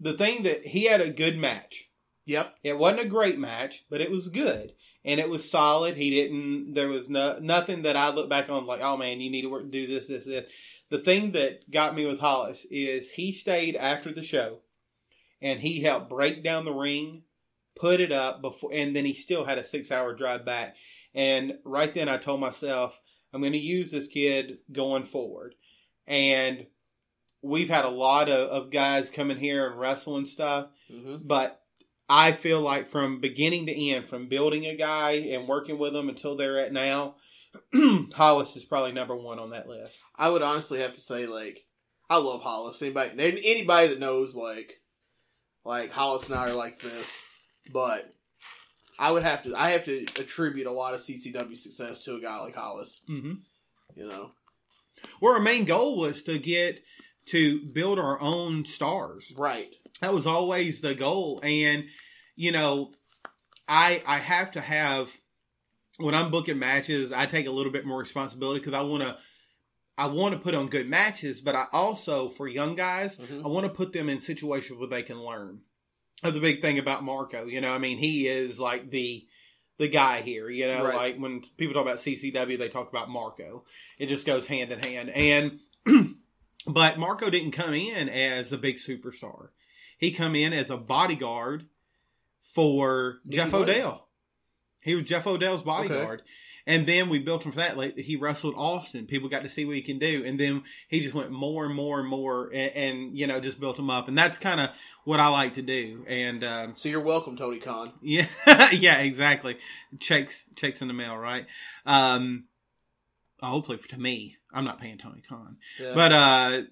the thing that he had a good match. Yep. It wasn't a great match, but it was good and it was solid. He didn't. There was no nothing that I look back on like, oh man, you need to work, do this, this, this. The thing that got me with Hollis is he stayed after the show, and he helped break down the ring, put it up before, and then he still had a six hour drive back. And right then, I told myself, I'm going to use this kid going forward, and we've had a lot of, of guys come in here and wrestle and stuff hmm but I feel like from beginning to end, from building a guy and working with them until they're at now, Hollis is probably number one on that list. I would honestly have to say like I love Hollis. Anybody anybody that knows like like Hollis and I are like this, but I would have to I have to attribute a lot of CCW success to a guy like Hollis. Mm-hmm. You know, Well, our main goal was to get to build our own stars. right? That was always the goal, and you know, I I have to have when I'm booking matches, I take a little bit more responsibility because I want to. I want to put on good matches, but I also, for young guys, Mhm. I want to put them in situations where they can learn. That's the big thing about Marco. You know, I mean, he is like the the guy here. You know, Right. like when people talk about CCW, they talk about Marco. It just goes hand in hand. And but Marco didn't come in as a big superstar. He come in as a bodyguard for Mickey Jeff. Odell. He was Jeff Odell's bodyguard. And then we built him for that. Like he wrestled Austin. People got to see what he can do. And then he just went more and more and more, and, and you know, just built him up. And that's kind of what I like to do. And um, So you're welcome, Tony Khan. yeah, yeah, exactly. Checks, checks in the mail, right? Um, uh, hopefully to me, I'm not paying Tony Khan, Yeah. but uh,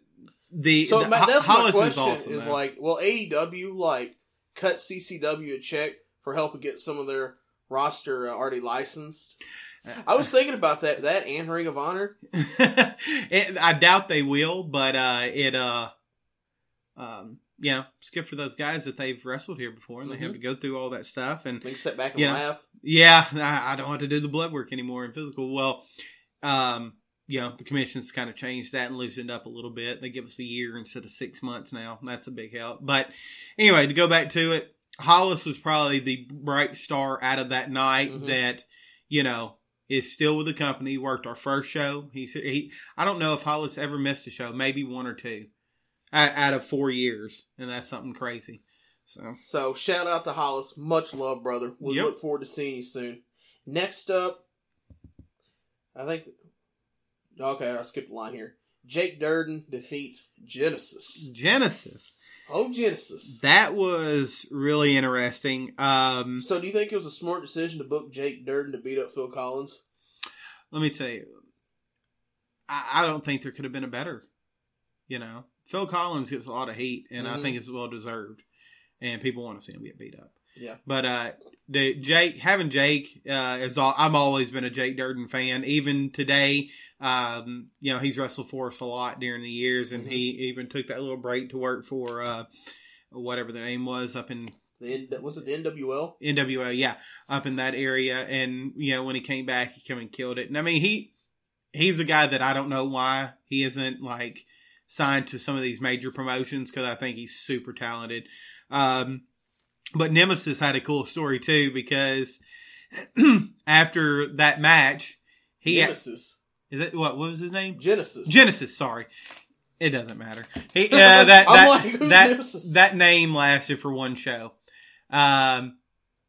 the, so the my, that's my question is is, awesome. though. like, well, AEW like cut CCW a check for helping get some of their roster uh, already licensed? I was thinking about that. That and Ring of Honor. it, I doubt they will, but uh, it uh, um, you know, it's good for those guys that they've wrestled here before and they have Mhm. to go through all that stuff. And They can sit back and Yeah. laugh. yeah, I, I don't have to do the blood work anymore in physical. Well, um, you know, the commission's kind of changed that and loosened up a little bit. They give us a year instead of six months now. That's a big help. But anyway, to go back to it, Hollis was probably the bright star out of that night Mhm. that, you know, is still with the company. Worked our first show. He said he. I don't know if Hollis ever missed a show. Maybe one or two, out, out of four years, and that's something crazy. So So shout out to Hollis. Much love, brother. We Yep. look forward to seeing you soon. Next up, I think Okay, I skipped a line here. Jake Durden defeats Genesis. Genesis. Oh, Genesis. That was really interesting. Um, So, do you think it was a smart decision to book Jake Durden to beat up Phil Collins? let me tell you, I, I don't think there could have been a better. You know, Phil Collins gets a lot of heat, and I Mhm. think it's well deserved. And people want to see him get beat up. Yeah. But uh, the Jake having Jake uh, is all. I'm always been a Jake Durden fan. Even today, um, you know, he's wrestled for us a lot during the years, and Mhm. he even took that little break to work for uh, whatever the name was up in The N- was it the NWL? NWO, yeah, up in that area. And you know, when he came back, he came and killed it. And I mean, he he's a guy that I don't know why he isn't like signed to some of these major promotions because I think he's super talented. Um, but Nemesis had a cool story too because after that match, he Genesis. is that, what what was his name? Genesis. Genesis. Sorry. It doesn't matter. He, uh, that I'm that, like, that, Nemesis? that name lasted for one show. Um,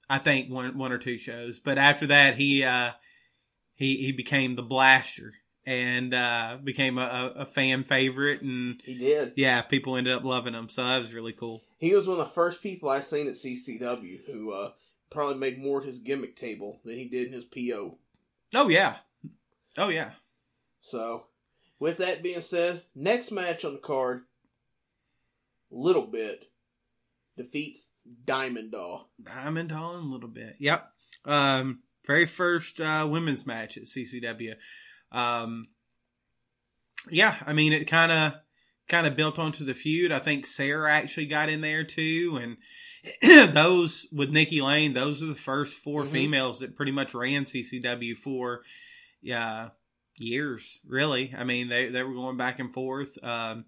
I think one one or two shows, but after that, he uh, he he became the Blaster and uh, became a, a, fan favorite, and he did. yeah, people ended up loving him. So that was really cool. He was one of the first people I seen at CCW who uh, probably made more at his gimmick table than he did in his PO. Oh yeah, oh yeah. So, with that being said, next match on the card, Little Bit defeats Diamond Doll. Diamond Dawn a little bit. Yep. Um, very first uh, women's match at CCW. Um, yeah, I mean it kind of kind of built onto the feud. I think Sarah actually got in there too, and those with Nikki Lane, those are the first 4 Mhm. females that pretty much ran CCW for yeah years. Really, I mean they they were going back and forth. Um,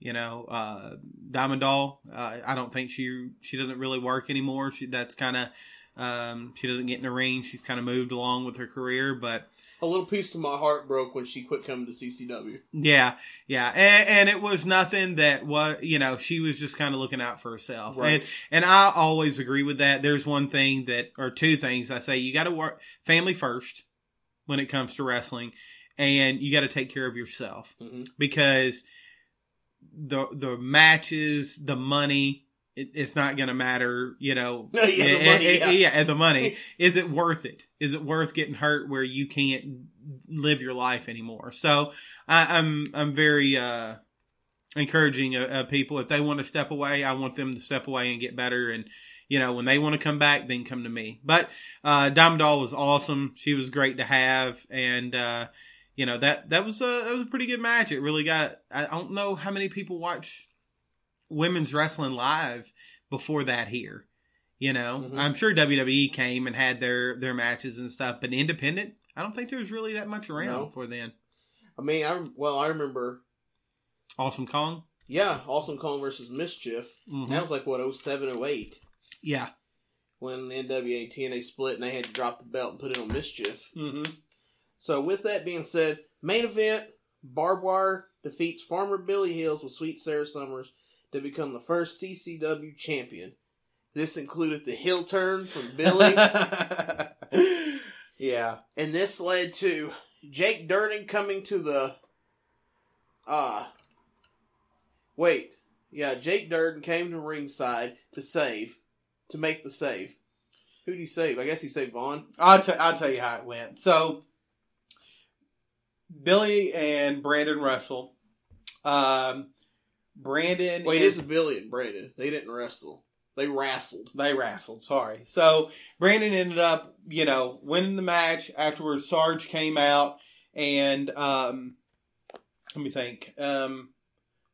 you know, uh, Diamond Doll. Uh, I don't think she she doesn't really work anymore. She that's kind of um, she doesn't get in the ring. She's kind of moved along with her career, but A little piece of my heart broke when she quit coming to CCW. yeah, yeah, and, and it was nothing that was you know she was just kind of looking out for herself, Right. and and I always agree with that. There's one thing that or two things I say you got to work family first when it comes to wrestling, and you got to take care of yourself hmm because the the matches, the money, it, it's not going to matter. You know, Yeah, the money, yeah. yeah, the money. Is it worth it? Is it worth getting hurt where you can't live your life anymore? So I, I'm I'm very uh, encouraging of, of people if they want to step away, I want them to step away and get better and. You know, when they want to come back, then come to me. But uh, Diamond Doll was awesome. She was great to have, and uh, you know that that was a that was a pretty good match. It really got. I don't know how many people watch women's wrestling live before that here. You know, Mhm. I'm sure WWE came and had their their matches and stuff, but independent, I don't think there was really that much around No. for then. I mean, I well, I remember. Awesome Kong, Yeah, Awesome Kong versus Mischief. Mhm. That was like what 07, 08 yeah, when NWA TNA split and they had to drop the belt and put it on Mischief. hmm So, with that being said, main event Barbed Wire defeats Farmer Billy Hills with Sweet Sarah Summers to become the first CCW champion. This included the heel turn from Billy, yeah, and this led to Jake Durden coming to the. Uh, wait. Yeah, Jake Durden came to ringside to save, to make the save. Who did he save? I guess he saved Vaughn. I'll, t- I'll tell you how it went. So, Billy and Brandon Russell. Um, Brandon. Wait, and- it's Billy and Brandon. They didn't wrestle. They wrestled. They wrestled. Sorry. So Brandon ended up, you know, winning the match. Afterwards, Sarge came out and um, let me think. Um,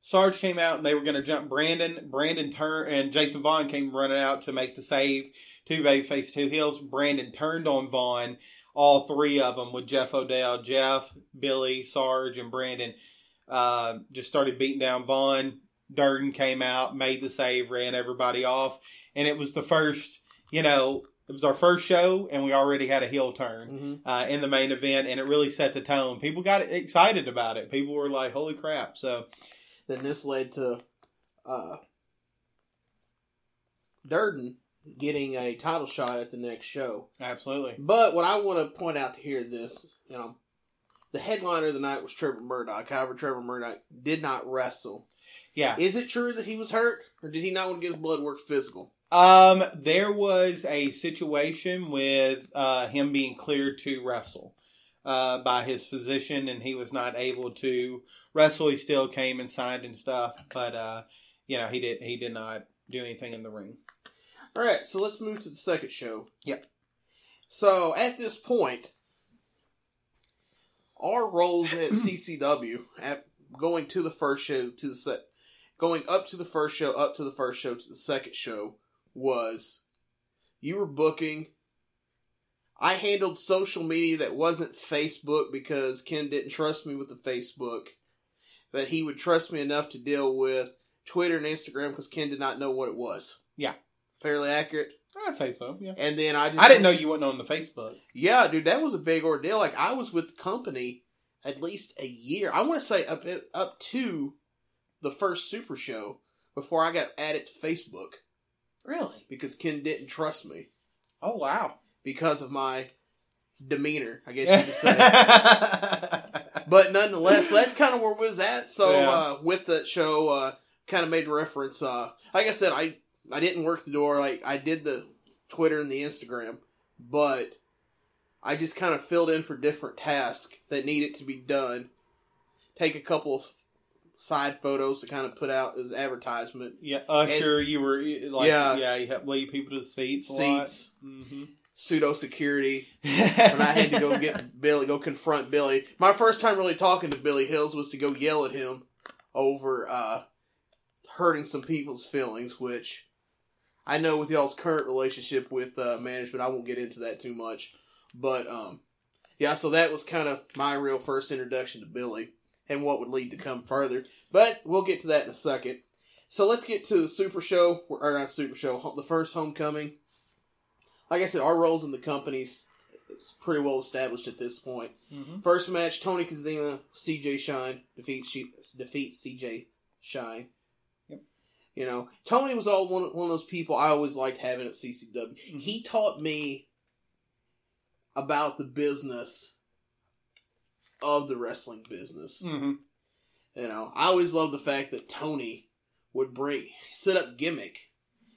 Sarge came out and they were going to jump Brandon. Brandon turned and Jason Vaughn came running out to make the save. Two babyface, two heels. Brandon turned on Vaughn. All three of them with Jeff Odell, Jeff, Billy, Sarge, and Brandon. Uh, just started beating down Vaughn. Durden came out, made the save, ran everybody off, and it was the first. You know, it was our first show, and we already had a heel turn Mm-hmm. uh, in the main event, and it really set the tone. People got excited about it. People were like, "Holy crap!" So Then this led to uh, Durden getting a title shot at the next show. absolutely, But what I want to point out here, this you know, the headliner of the night was Trevor Murdoch. However, Trevor Murdoch did not wrestle. Yeah. Is it true that he was hurt, or did he not want to get his blood work physical? Um, there was a situation with uh, him being cleared to wrestle uh, by his physician, and he was not able to wrestle. He still came and signed and stuff, but uh, you know he did he did not do anything in the ring. All right, so let's move to the second show. Yep. So at this point, our roles at CCW at going to the first show to the set, going up to the first show, up to the first show to the second show was you were booking. I handled social media that wasn't Facebook because Ken didn't trust me with the Facebook. That he would trust me enough to deal with Twitter and Instagram because Ken did not know what it was. Yeah. Fairly accurate. I'd say so. Yeah. And then I just I didn't know you wasn't on the Facebook. Yeah, dude, that was a big ordeal. Like I was with the company at least a year. I want to say up up to the first Super Show before I got added to Facebook Really? because Ken didn't trust me Oh wow. because of my demeanor. I guess you could say. but nonetheless, that's kind of where we was at. So Yeah. uh, with that show, uh, kind of made reference. Uh, like I said, I I didn't work the door. Like I did the Twitter and the Instagram, but I just kind of filled in for different tasks that needed to be done. Take a couple of side photos to kind of put out as advertisement. yeah, Usher, you were like, Yeah. yeah, you helped lead people to the seats. Seats, Mm-hmm. pseudo security, and I had to go get Billy, go confront Billy. My first time really talking to Billy Hills was to go yell at him over uh, hurting some people's feelings, which I know with y'all's current relationship with uh, management, I won't get into that too much. But um, yeah, so that was kind of my real first introduction to Billy and what would lead to come further. But we'll get to that in a second. So let's get to the Super Show, or not Super Show, the first Homecoming. Like I said, our roles in the company's pretty well established at this point. Mm-hmm. First match: Tony Kozina, CJ Shine defeats defeats CJ Shine. You know, Tony was all one, one of those people I always liked having at CCW. He taught me about the business of the wrestling business. Mm-hmm. You know, I always loved the fact that Tony would bring set up gimmick.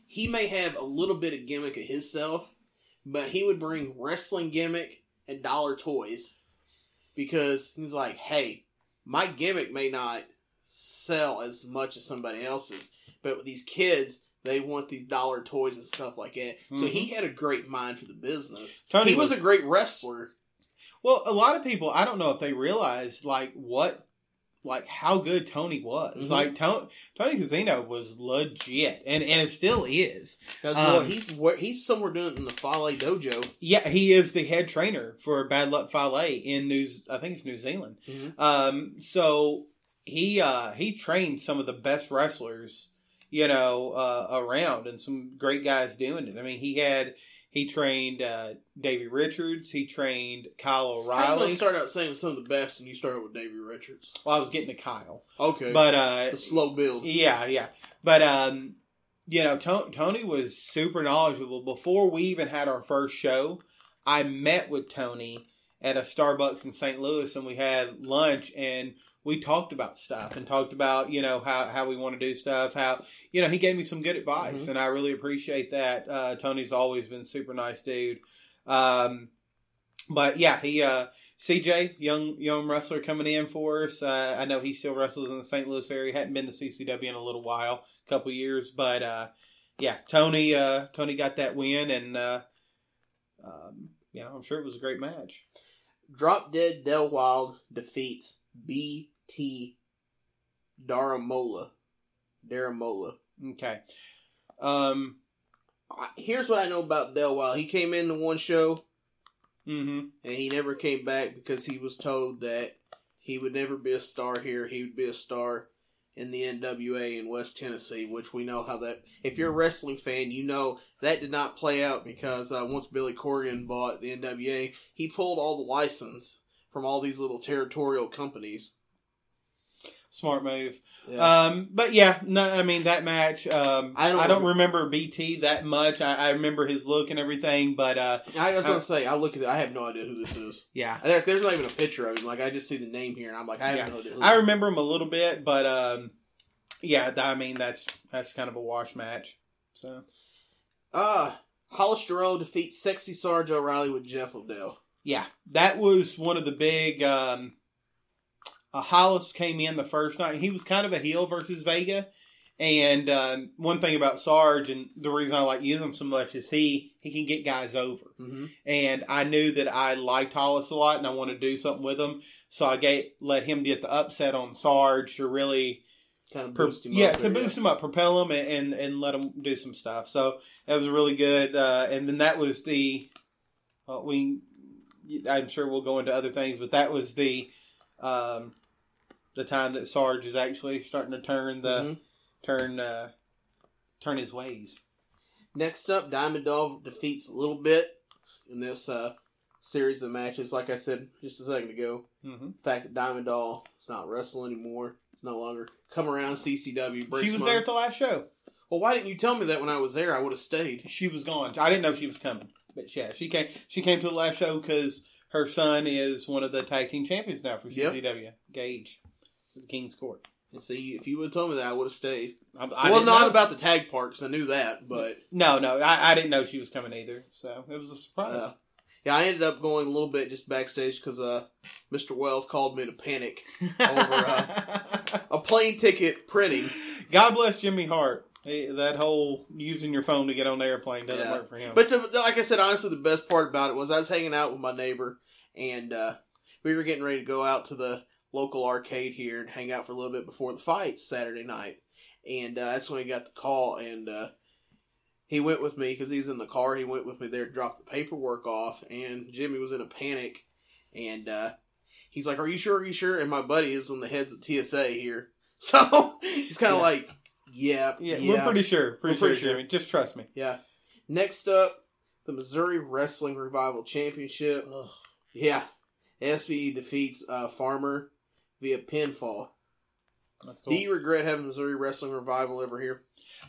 He may have a little bit of gimmick of himself, but he would bring wrestling gimmick and dollar toys because he's like, hey, my gimmick may not sell as much as somebody else's, but with these kids, they want these dollar toys and stuff like that. So Mhm. he had a great mind for the business. Tony he was, was- a great wrestler. Well, a lot of people, I don't know if they realize like what, like how good Tony was. Mhm. Like Tony, Tony Kozina was legit, and and it still is. Because Um, he's where- he's somewhere doing it in the Fale Dojo. Yeah, he is the head trainer for Bad Luck Fale in New. I think it's New Zealand. Mhm. Um, so he uh he trained some of the best wrestlers, you know, uh, around, and some great guys doing it. I mean, he had he trained uh, Davey Richards. He trained Kyle O'Reilly. gonna start out saying some of the best, and you started with Davey Richards? well, I was getting to Kyle, Okay, but uh, the slow build. Yeah, yeah. But um, you know, Tony, Tony was super knowledgeable. Before we even had our first show, I met with Tony at a Starbucks in St. Louis, and we had lunch, and we talked about stuff and talked about you know how how we want to do stuff. How you know he gave me some good advice, Mhm. and I really appreciate that. Uh, Tony's always been super nice dude. Um, but yeah, he uh. CJ, young young wrestler coming in for us. Uh, I know he still wrestles in the St. Louis area. Hadn't been to CCW in a little while, a couple years, but uh, yeah, Tony uh, Tony got that win, and uh, um, you know I'm sure it was a great match. Drop Dead Del Wild defeats BT Daramola. Daramola. Okay, um, Here's what I know about Del Wild. He came in to one show hmm and he never came back because he was told that he would never be a star here. He would be a star in the NWA in West Tennessee, which we know how that. If you're a wrestling fan, you know that did not play out because uh, once Billy Corgan bought the NWA, he pulled all the license from all these little territorial companies. Smart move. Yeah. Um, but yeah, no, I mean that match. Um, I I don't don't, remember BT that much. I, I remember his look and everything, but uh, I was gonna say, I look at it, I have no idea who this is. yeah, There, there's not even a picture of him. Like I just see the name here, and I'm like, I have Yeah. no idea. Who I remember him a little bit, but um, yeah, th- I mean that's that's kind of a wash match. So Uh Hollis defeats Sexy Sarge O'Reilly with Jeff Odell. yeah, that was one of the big. Um, uh, Hollis came in the first night. He was kind of a heel versus Vega. And um, one thing about Sarge, and the reason I like using him so much, is he he can get guys over. Mm-hmm. and I knew that I liked Hollis a lot, and I wanted to do something with him. So I gave let him get the upset on Sarge to really, Kind of boost him yeah, up. to boost him up, propel him, and, and and let him do some stuff. So that was really good. Uh, and then that was the uh, we. I'm sure we'll go into other things, but that was the um, the time that Sarge is actually starting to turn the Mhm. turn uh, turn his ways. Next up, Diamond Doll defeats a little bit in this uh, series of matches. Like I said just a second ago, hmm the fact that Diamond Doll is not wrestling anymore, it's no longer come around CCW. She was my- there at the last show. Well, why didn't you tell me that when I was there? I would have stayed. she was gone. I didn't know she was coming, but yeah, she came. She came to the last show because her son is one of the tag team champions now for Yep. CCW. Gage, the King's Court. And see, if you would have told me that, I would have stayed. I, I well, didn't know. about the tag parks. I knew that, but No, no, I, I didn't know she was coming either. So it was a surprise. uh, yeah, I ended up going a little bit just backstage because uh, Mr. Wells called me to panic. Over a plane ticket printing. God bless Jimmy Hart. He- that whole using your phone to get on the airplane doesn't Yeah. work for him. But to, like I said, honestly, the best part about it was I was hanging out with my neighbor, and uh, we were getting ready to go out to the local arcade here and hang out for a little bit before the fight Saturday night. And uh, that's when he got the call, and uh, he went with me because he's in the car. He went with me there to drop the paperwork off, and Jimmy was in a panic, and uh, he's like, "Are you sure? Are you sure?" And my buddy is on the heads of TSA here, so he's kind of Yeah. like, "Yeah, yeah, yeah, we're pretty sure. Pretty, We're pretty sure, sure. Jimmy. Just trust me. yeah." Next up, the Missouri Wrestling Revival Championship. Yeah, SVE defeats uh, Farmer via pinfall. That's cool. Do you regret having Missouri Wrestling Revival over here?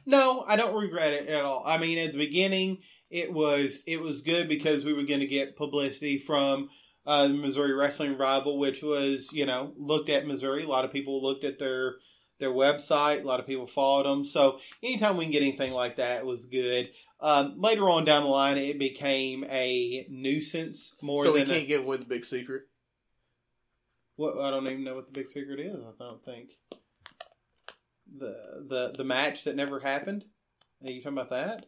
No, I don't regret it at all. I mean, at the beginning, it was it was good because we were going to get publicity from uh, Missouri Wrestling Revival, which was you know looked at Missouri. A lot of people looked at their their website. A lot of people followed them. So anytime we can get anything like that, was good. Um, later on down the line, it became a nuisance more so we than a- can't give away the big secret. What I don't even know what the big secret is. I don't think the the the match that never happened. Are you talking about that?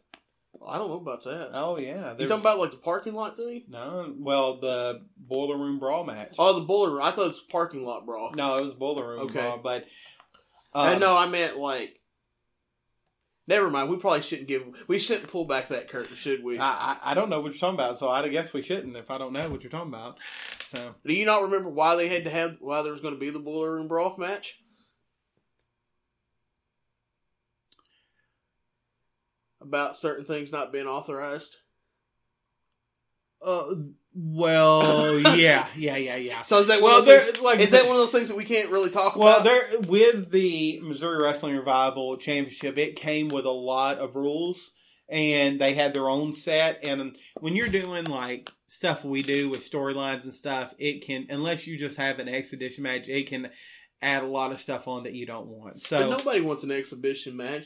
I don't know about that. Oh yeah, you talking about like the parking lot thing? no. Well, the boiler room brawl match. Oh, the boiler room. I thought it was parking lot brawl. No, it was boiler room Okay. brawl, but I um, know. I meant like. Never mind. We probably shouldn't give. We shouldn't pull back that curtain, should we? I, I I don't know what you're talking about, so I guess we shouldn't if I don't know what you're talking about. So Do you not remember why they had to have why there was going to be the boiler room brawl match? About certain things not being authorized. uh, well, yeah, yeah, yeah, yeah. So is that one Well, of those things, like is that one of those things that we can't really talk about? Well, about? there with the Missouri Wrestling Revival Championship, it came with a lot of rules, and they had their own set. And when you're doing like stuff we do with storylines and stuff, it can unless you just have an exhibition match, it can add a lot of stuff on that you don't want. but So nobody wants an exhibition match.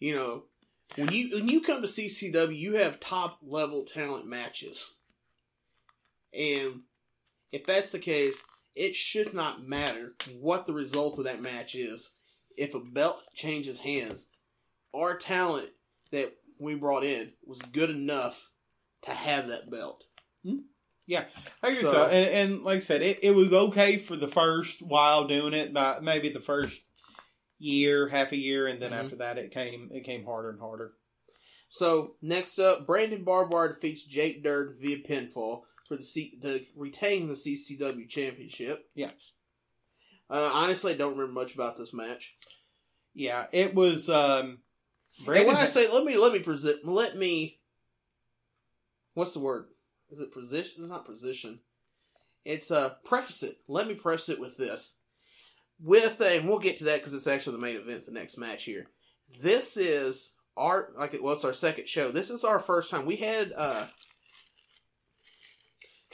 You know, when you when you come to CCW, you have top level talent matches, and if that's the case, it should not matter what the result of that match is. If a belt changes hands, our talent that we brought in was good enough to have that belt. Yeah, I guess So- so. And, and like I said, it, it was okay for the first while doing it, but maybe the first year, half a year, and then Mhm. after that, it came it came harder and harder. So next up, Brandon Barbar defeats Jake Durden via pinfall for the C- to retain the CCW championship. Yeah. Uh, honestly, I don't remember much about this match. Yeah, it was. Um, and when I say let me let me present let me what's the word? Is it position? It's not position. It's uh preface it. Let me preface it with this. with a, and we'll get to that because it's actually the main event, the next match here. This is our like well, it's our second show. This is our first time. We had uh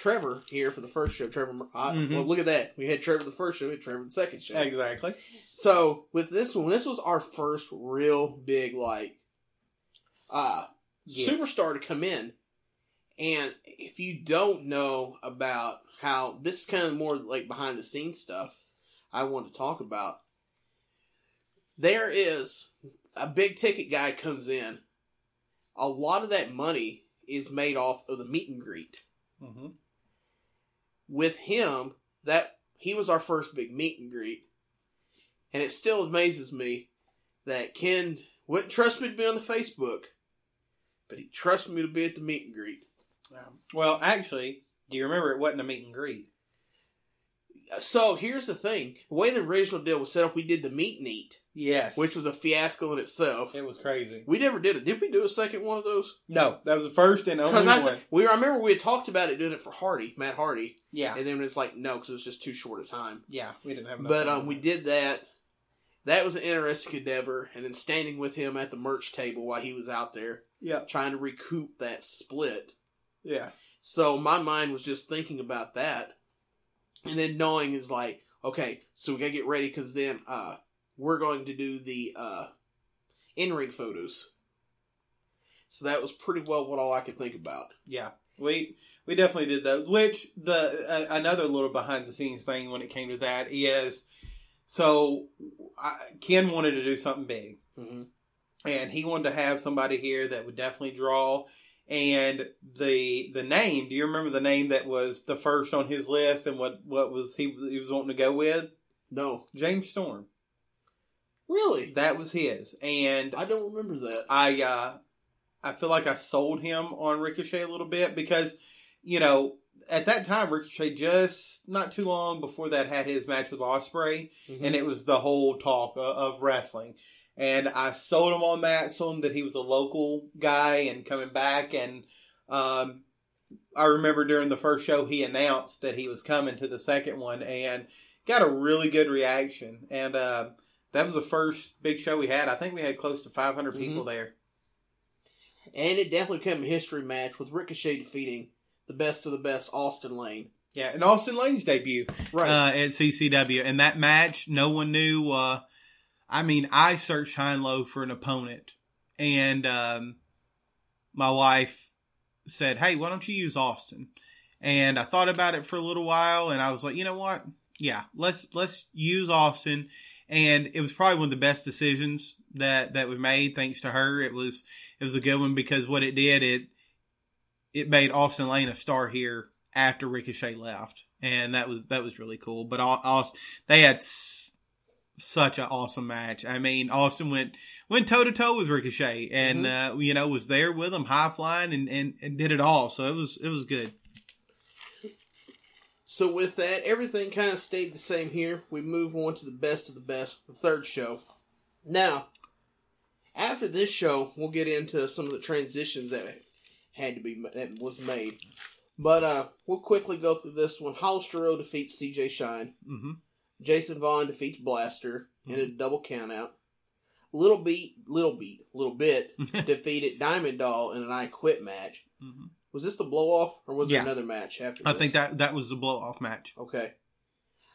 Trevor here for the first show. Trevor, I, Mhm. well, look at that. We had Trevor the first show. We had Trevor the second show. Exactly. So with this one, this was our first real big like uh Yeah. superstar to come in. And if you don't know about how this is kind of more like behind the scenes stuff I want to talk about. There is a big ticket guy comes in. A lot of that money is made off of the meet and greet Mm-hmm. With him that he was our first big meet and greet and it still amazes me that ken wouldn't trust me to be on the facebook but he trusted me to be at the meet and greet um, Well, actually, do you remember it wasn't a meet and greet? So here's the thing the way the original deal was set up we did the meet and eat Yes. which was a fiasco in itself it was crazy. we never did it did we do a second one of those No, that was the first and only I, one. we I remember we had talked about it doing it for hardy matt hardy yeah. and then it's like no because it was just too short a time Yeah, we didn't have enough. But um, we did that. That was an interesting endeavor, and then standing with him at the merch table while he was out there Yeah. trying to recoup that split. Yeah. So my mind was just thinking about that, and then knowing is like, okay, so we gotta get ready because then uh, we're going to do the uh, in ring photos. So that was pretty well what all I could think about. Yeah, we we definitely did those. Which the uh, another little behind the scenes thing when it came to that is, so I, Ken wanted to do something big, hmm and he wanted to have somebody here that would definitely draw. And the the name, do you remember the name that was the first on his list, and what what was he he was wanting to go with? No, James Storm. really, That was his, and I don't remember that. I uh I feel like I sold him on Ricochet a little bit because, you know, at that time Ricochet just not too long before that had his match with Ospreay, Mhm. and it was the whole talk of, of wrestling. And I sold him on that, sold him that he was a local guy and coming back. And um, I remember during the first show he announced that he was coming to the second one and got a really good reaction. And uh, that was the first big show we had. I think we had close to 500 people there. And it definitely became a history match with Ricochet defeating the best of the best Austin Lane. Yeah, and Austin Lane's debut Right. uh, at CCW, and that match, no one knew. Uh, I mean, I searched high and low for an opponent, and um, my wife said, "Hey, why don't you use Austin?" And I thought about it for a little while, and I was like, "You know what? Yeah, let's let's use Austin." And it was probably one of the best decisions that that we made, thanks to her. It was it was a good one because what it did it it made Austin Lane a star here after Ricochet left, and that was that was really cool. But Au- Aus- they had such an awesome match. I mean, Austin went went toe to toe with Ricochet, and uh, you know was there with him, high flying, and, and and did it all. So it was it was good. So with that, everything kind of stayed the same here. We move on to the best of the best, the third show. Now, after this show, we'll get into some of the transitions that had to be that was made. But uh, we'll quickly go through this one. Hollister defeats C.J. Shine. hmm Jason Vaughn defeats Blaster in a double countout. Little Beat, Little Beat, Little Bit defeated Diamond Doll in an I Quit match. hmm Was this the blow off, or was Yeah. there another match after? I this? think that that was the blow off match. Okay.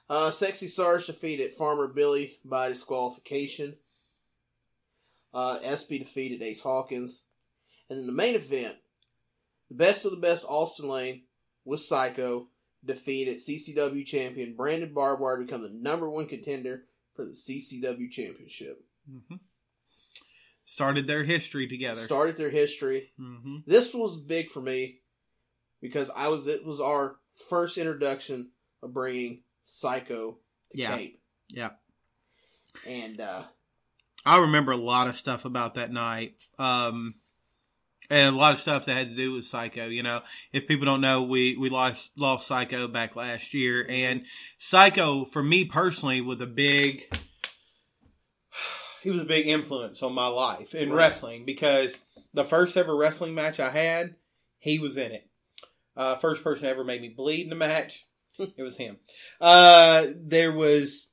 Uh, Sexy Sarge defeated Farmer Billy by disqualification. Uh, SP defeated Ace Hawkins. And in the main event, the best of the best Austin Lane with Psycho defeated CCW champion Brandon Barbwire to become the number one contender for the CCW championship. hmm Started their history together. Started their history. hmm This was big for me because I was it was our first introduction of bringing Psycho to Yeah. Cape. Yeah. And uh, I remember a lot of stuff about that night. Um, and a lot of stuff that had to do with Psycho. You know, if people don't know, we, we lost, lost Psycho back last year. And Psycho, for me personally, was a big, he was a big influence on my life in Right. wrestling because the first ever wrestling match I had, he was in it. Uh, first person ever made me bleed in a match. it was him. Uh, there was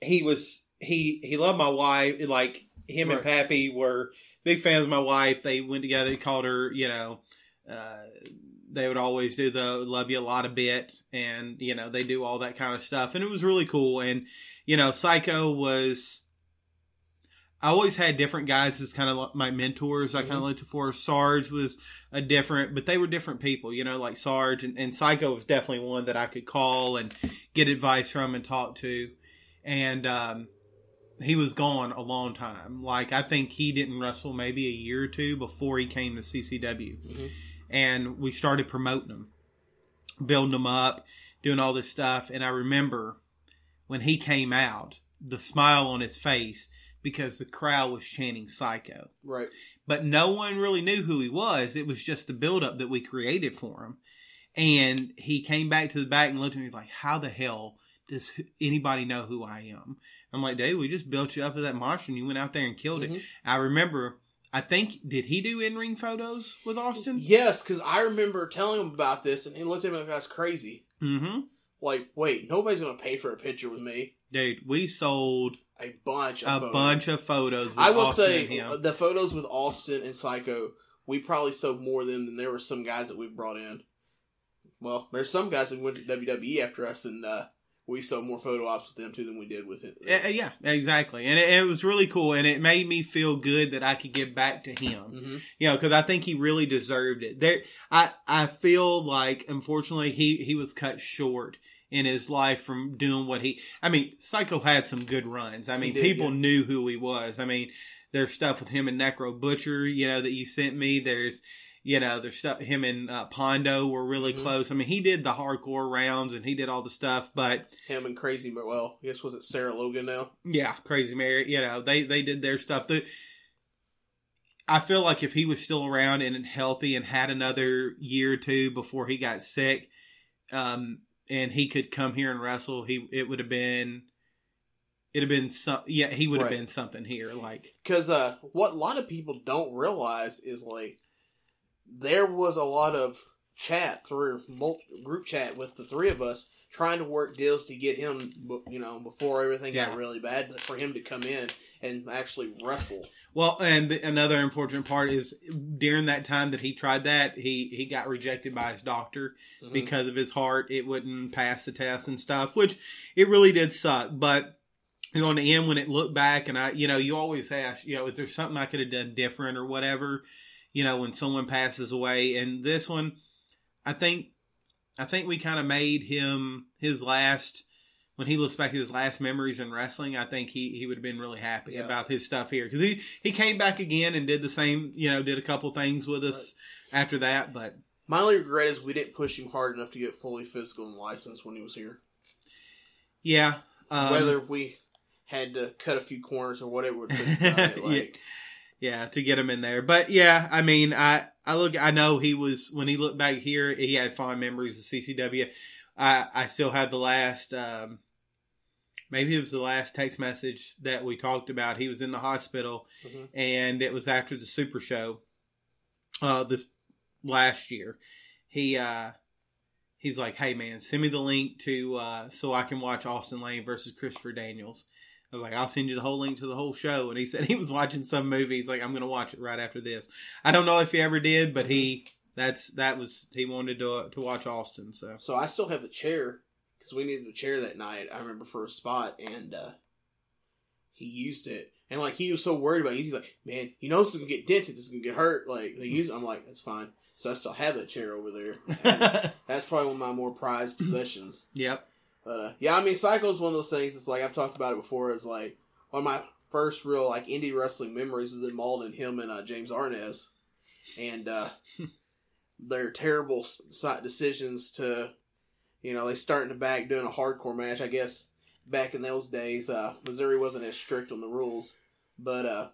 he was he he loved my wife. Like him and Pappy were big fans of my wife. They went together. He called her, you know. Uh, they would always do the love you a lot a bit and you know they do all that kind of stuff and it was really cool and you know psycho was i always had different guys as kind of my mentors i kind of looked for sarge was a different but they were different people you know like sarge and, and psycho was definitely one that i could call and get advice from and talk to and um he was gone a long time like i think he didn't wrestle maybe a year or two before he came to ccw Mhm. and we started promoting him, building him up, doing all this stuff. And I remember when he came out, the smile on his face because the crowd was chanting Psycho. Right. But no one really knew who he was. It was just the buildup that we created for him. And he came back to the back and looked at me like, How the hell does anybody know who I am? I'm like, Dude, we just built you up as that monster and you went out there and killed it. Mhm. I remember, I think, did he do in ring photos with Austin? Yes, because I remember telling him about this, and he looked at me like I was crazy. Mm-hmm. Like, wait, nobody's gonna pay for a picture with me. Dude, we sold A bunch of a photos. bunch of photos. With I will Austin say the photos with Austin and Psycho, we probably sold more than than there were some guys that we brought in. Well, there's some guys that went to WWE after us, and uh, we sold more photo ops with them too than we did with it. Uh, yeah, exactly, and it, it was really cool, and it made me feel good that I could give back to him. hmm You know, because I think he really deserved it. There, I I feel like unfortunately he he was cut short in his life from doing what he. I mean, Psycho had some good runs. I mean, did, people yeah. knew who he was. I mean, there's stuff with him and Necro Butcher, you know, that you sent me. There's you know, there's stuff. Him and uh, Pondo were really Mhm. close. I mean, he did the hardcore rounds and he did all the stuff, but Him and Crazy, well, I guess was it Sarah Logan now? yeah, Crazy Mary, you know, they they did their stuff. The, I feel like if he was still around and healthy and had another year or two before he got sick, um, and he could come here and wrestle, he it would have been, it'd have been some, yeah, he would have Right. been something here. Like, Because uh, what a lot of people don't realize is like there was a lot of chat through group chat with the three of us trying to work deals to get him, you know, before everything Yeah. got really bad, for him to come in and actually wrestle. well, and the, another unfortunate part is during that time that he tried that, he he got rejected by his doctor. Mhm. because of his heart, it wouldn't pass the test and stuff, which it really did suck. But you know, in the end, when it looked back, and I, you know, you always ask, you know, if there's something I could have done different or whatever, you know, when someone passes away. And this one, I think, I think we kind of made him his last. When he looks back at his last memories in wrestling, I think he, he would have been really happy Yeah. about his stuff here because he, he came back again and did the same, you know, did a couple things with us after that. But My only regret is we didn't push him hard enough to get fully physical and licensed when he was here. yeah, um, Whether we had to cut a few corners or whatever, it it, Yeah. Yeah, to get him in there. But yeah, I mean, I I look, I know he was when he looked back here, he had fond memories of CCW. I I still have the last, um, maybe it was the last text message that we talked about. He was in the hospital, Mhm. and it was after the Super Show, uh, this last year. He uh. He's like, "Hey man, send me the link to uh, so I can watch Austin Lane versus Christopher Daniels." I was like, I'll send you the whole link to the whole show. And he said he was watching some movie. He's like, I'm going to watch it right after this. I don't know if he ever did, but he, that's, that was, he wanted to, to watch Austin. So, So I still have the chair because we needed a chair that night. I remember for a spot, and uh, he used it. And like he was so worried about it, he's like, "Man, you know this is gonna get dented. This is gonna get hurt." Like they use, I'm like, "That's fine." So I still have that chair over there. That's probably one of my more prized possessions. yep. But uh, yeah, I mean, Psycho is one of those things. It's like I've talked about it before. It's like one of my first real like indie wrestling memories is in Malden, him and uh, James Arnez, and uh, their terrible decisions to, you know, they start in the back doing a hardcore match. I guess back in those days, uh, Missouri wasn't as strict on the rules, but uh,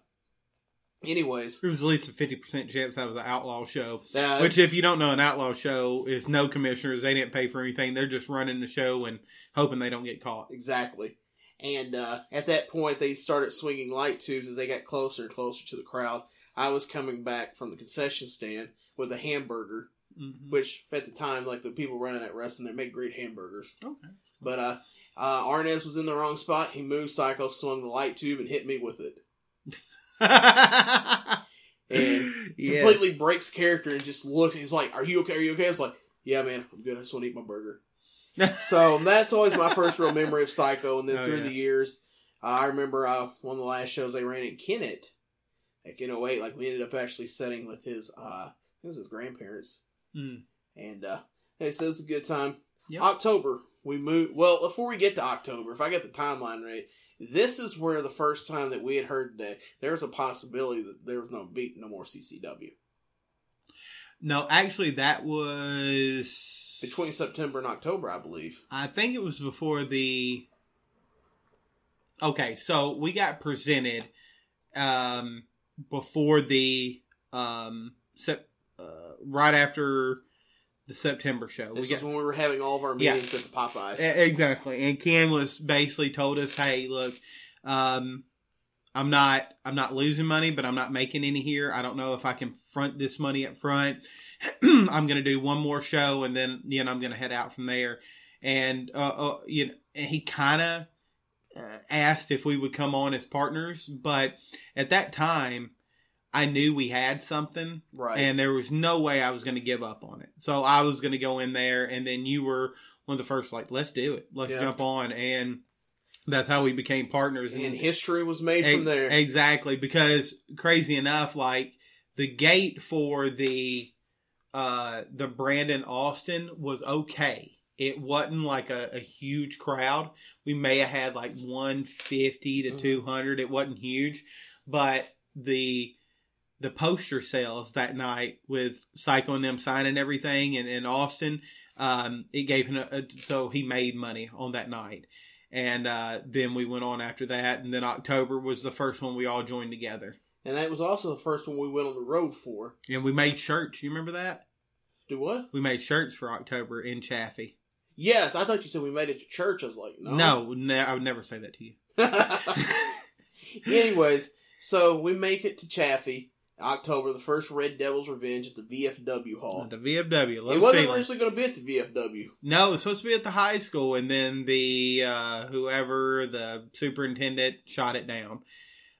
anyways, There was at least a 50% chance that was the outlaw show. uh, Which, if you don't know, an outlaw show is no commissioners. They didn't pay for anything. They're just running the show and hoping they don't get caught. Exactly. And uh, at that point, they started swinging light tubes as they got closer and closer to the crowd. I was coming back from the concession stand with a hamburger, Mhm. which at the time, like the people running that wrestling, they make great hamburgers. Okay. But uh, uh, Arnez was in the wrong spot. He moved. Psycho swung the light tube and hit me with it. And Yes. Completely breaks character and just looks. He's like, "Are you okay? Are you okay?" It's like, "Yeah, man, I'm good. I just want to eat my burger." so that's always my first real memory of Psycho. And then Oh, through yeah. the years, uh, I remember uh, one of the last shows they ran in Kennett, like in 08, like we ended up actually setting with his, uh, it was his grandparents. Mm. And, uh, hey, so it's a good time. Yep. October, we moved. Well, before we get to October, if I get the timeline right, this is where the first time that we had heard that there was a possibility that there was no beat, no more CCW No, actually, that was between September and October, I believe. I think it was before the. Okay, so we got presented um, before the um, sep- uh, right after the September show. This we is got when we were having all of our Yeah. meetings at the Popeyes. Exactly, and Ken was basically told us, "Hey, look, um, I'm not I'm not losing money, but I'm not making any here. I don't know if I can front this money up front. I'm going to do one more show, and then you know I'm going to head out from there." And uh, uh you know, and he kind of uh, asked if we would come on as partners, but at that time. I knew we had something, right. and there was no way I was going to give up on it. So I was going to go in there, and then you were one of the first, like, let's do it, let's jump on, and that's how we became partners. and history was made from E- there. exactly because crazy enough, like the gate for the uh the Brandon Austin was okay. It wasn't like a, a huge crowd. We may have had like 150 to Mhm. 200. It wasn't huge, but the the poster sales that night with Psycho and them signing everything and in Austin, um, it gave him a, a, so he made money on that night. And uh, then we went on after that, and then October was the first one we all joined together, And that was also the first one we went on the road for. and we made shirts. You remember that? Do what? We made shirts for October in Chaffee. Yes, I thought you said we made it to church. I was like, no. No, ne- I would never say that to you. Anyways, so we make it to Chaffee, October, the first Red Devils Revenge at the VFW Hall. The VFW. Low it wasn't originally going to be at the VFW. No, it was supposed to be at the high school, and then the uh, whoever the superintendent shot it down.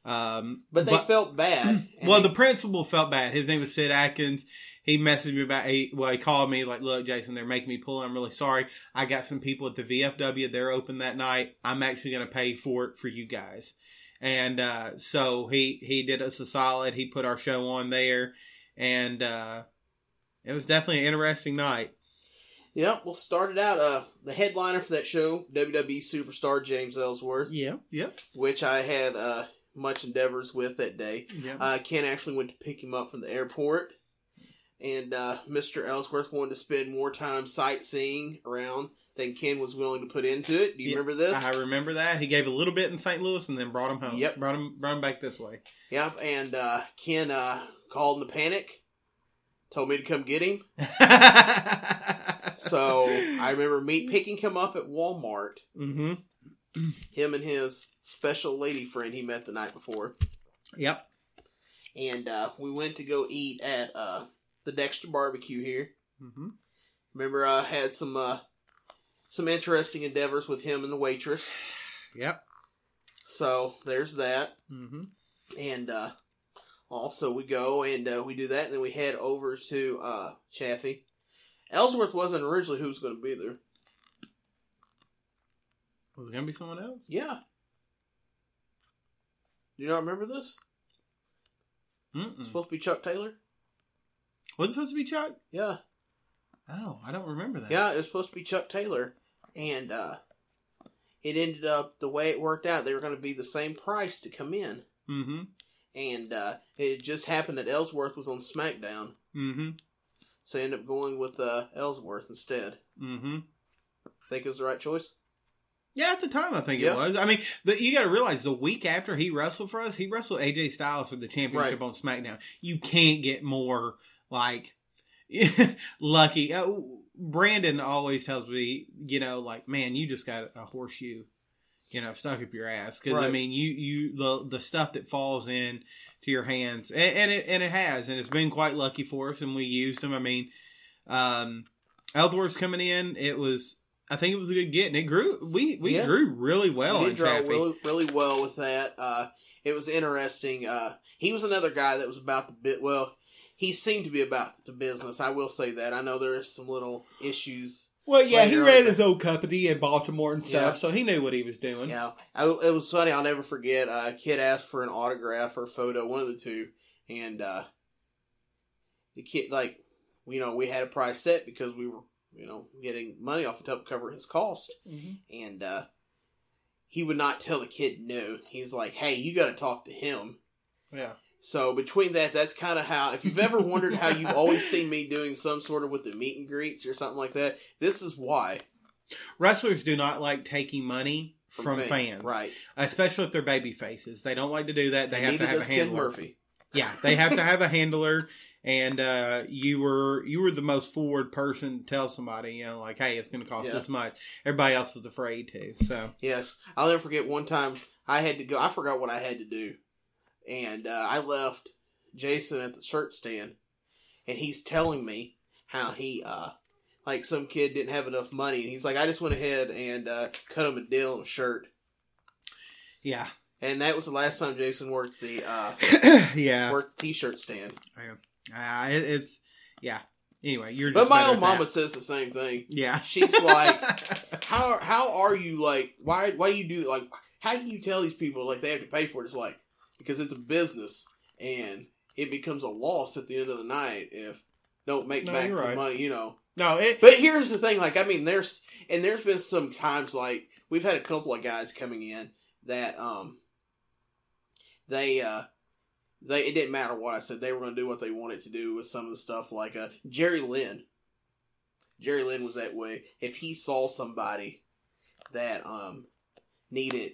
Um, But they felt bad. well, they- the principal felt bad. His name was Sid Atkins. He messaged me about. He, well, he called me like, "Look, Jason, they're making me pull. I'm really sorry. I got some people at the VFW. They're open that night. I'm actually going to pay for it for you guys." And uh, so he he did us a solid. He put our show on there, and uh, it was definitely an interesting night. Yep, we'll start it out. Uh, the headliner for that show, WWE superstar James Ellsworth, Yeah. Yep. which I had uh, much endeavors with that day. Yep. Uh, Ken actually went to pick him up from the airport, and uh, Mr. Ellsworth wanted to spend more time sightseeing around than Ken was willing to put into it. Do you Yeah, remember this? I remember that he gave a little bit in St. Louis and then brought him home. Yep. brought him brought him back this way. Yep, and uh, Ken uh, called in a panic, told me to come get him. So I remember me picking him up at Walmart. hmm Him and his special lady friend he met the night before, Yep. and uh, we went to go eat at uh, the Dexter Barbecue here. hmm Remember, I had some uh, some interesting endeavors with him and the waitress. Yep. So there's that, hmm and uh, also we go and uh, we do that, and then we head over to uh, Chaffee. Ellsworth wasn't originally who was going to be there. Was it gonna be someone else? Yeah. Do you not remember this? Supposed to be Chuck Taylor. Was it supposed to be Chuck? Yeah, Oh, I don't remember that. yeah, it was supposed to be Chuck Taylor, and uh, it ended up the way it worked out. They were going to be the same price to come in, Mm-hmm. and uh, it just happened that Ellsworth was on SmackDown, Mm-hmm. so I ended up going with uh, Ellsworth instead. Mm-hmm. Think it was the right choice. Yeah, at the time I think Yeah. it was. I mean, the, you got to realize the week after he wrestled for us, he wrestled AJ Styles for the championship Right. on SmackDown. You can't get more like lucky. Uh, Brandon always tells me, you know, like man, you just got a horseshoe, you know, stuck up your ass because I mean, you you the the stuff that falls in to your hands, and, and it and it has, and it's been quite lucky for us, and we used them. I mean, um, Ellsworth's coming in, it was I think it was a good get, and it grew. We we Yeah. drew really well he in draw Chaffee. really, really well with that. Uh, it was interesting. Uh, he was another guy that was about the bit. Well, he seemed to be about the business. I will say that. I know there are some little issues. Well, yeah, he ran on. his own company in Baltimore and stuff, Yeah. so he knew what he was doing. Yeah, I, it was funny. I'll never forget. Uh, a kid asked for an autograph or photo, one of the two, and uh, the kid like, you know, we had a price set because we were, you know, getting money off to help cover his cost. Mhm. and uh, he would not tell the kid no. He's like, "Hey, you got to talk to him." Yeah. So between that, that's kind of how. If you've ever wondered how you've always seen me doing some sort of with the meet and greets or something like that, this is why. Wrestlers do not like taking money from, fan- fans, right? Especially if they're baby faces. They don't like to do that. They And have to have a Ken handler. Murphy. Yeah, they have to have a handler. And uh, you were you were the most forward person to tell somebody, you know, like, hey, it's going to cost Yeah. this much. Everybody else was afraid to. So Yes, I'll never forget one time I had to go. I forgot what I had to do, and uh, I left Jason at the shirt stand, and he's telling me how he, uh, like, some kid didn't have enough money, and he's like, I just went ahead and uh, cut him a deal on a shirt, yeah, and that was the last time Jason worked the uh, yeah, worked the t-shirt stand. uh, it, it's yeah. Anyway, you're. But my own mama that. says the same thing. Yeah, She's like, how how are you like why why do you do like how can you tell these people like they have to pay for it it's like because it's a business and it becomes a loss at the end of the night if don't make No, back the right. money you know no, it. but here's the thing like i mean there's and there's been some times like we've had a couple of guys coming in that um they uh they it didn't matter what i said they were going to do what they wanted to do with some of the stuff like uh jerry lynn jerry lynn was that way if he saw somebody that um needed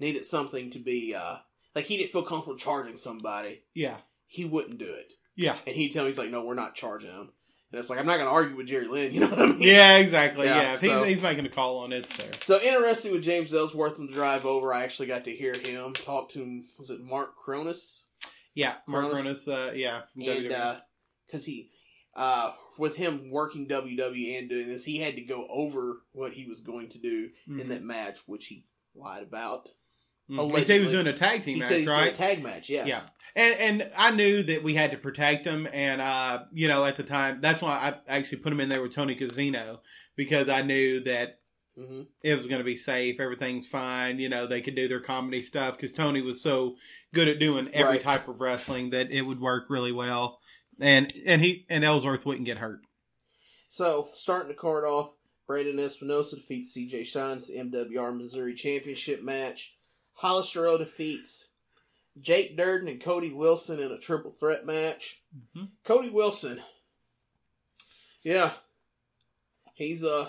needed something to be uh like he didn't feel comfortable charging somebody Yeah, he wouldn't do it yeah, and he'd tell me he's like no we're not charging him and it's like i'm not going to argue with jerry lynn you know what i mean yeah. Exactly. Yeah, Yeah, if so- he's, he's making a call on it, it's there. So interesting with James Ellsworth on the drive over. I actually got to hear him talk to him. Was it Mark Carrano? Yeah, Mark Carrano. Uh, yeah, from And WWE. because he, uh, with him working WWE and doing this, he had to go over what he was going to do in Mhm. that match, which he lied about. Mhm. He said he was doing a tag team He match, said he's doing right? a tag match. Yes. Yeah. And and I knew that we had to protect him, and uh, you know, at the time, that's why I actually put him in there with Tony Kozina because I knew that hmm it was going to be safe, everything's fine. You know, they could do their comedy stuff because Tony was so good at doing every Right. type of wrestling that it would work really well, and and he and Ellsworth wouldn't get hurt. So starting the card off, Brandon Espinosa defeats C.J. Shines MWR Missouri Championship match. Hollister defeats Jake Durden and Cody Wilson in a triple threat match. Mhm. Cody Wilson, yeah, he's uh,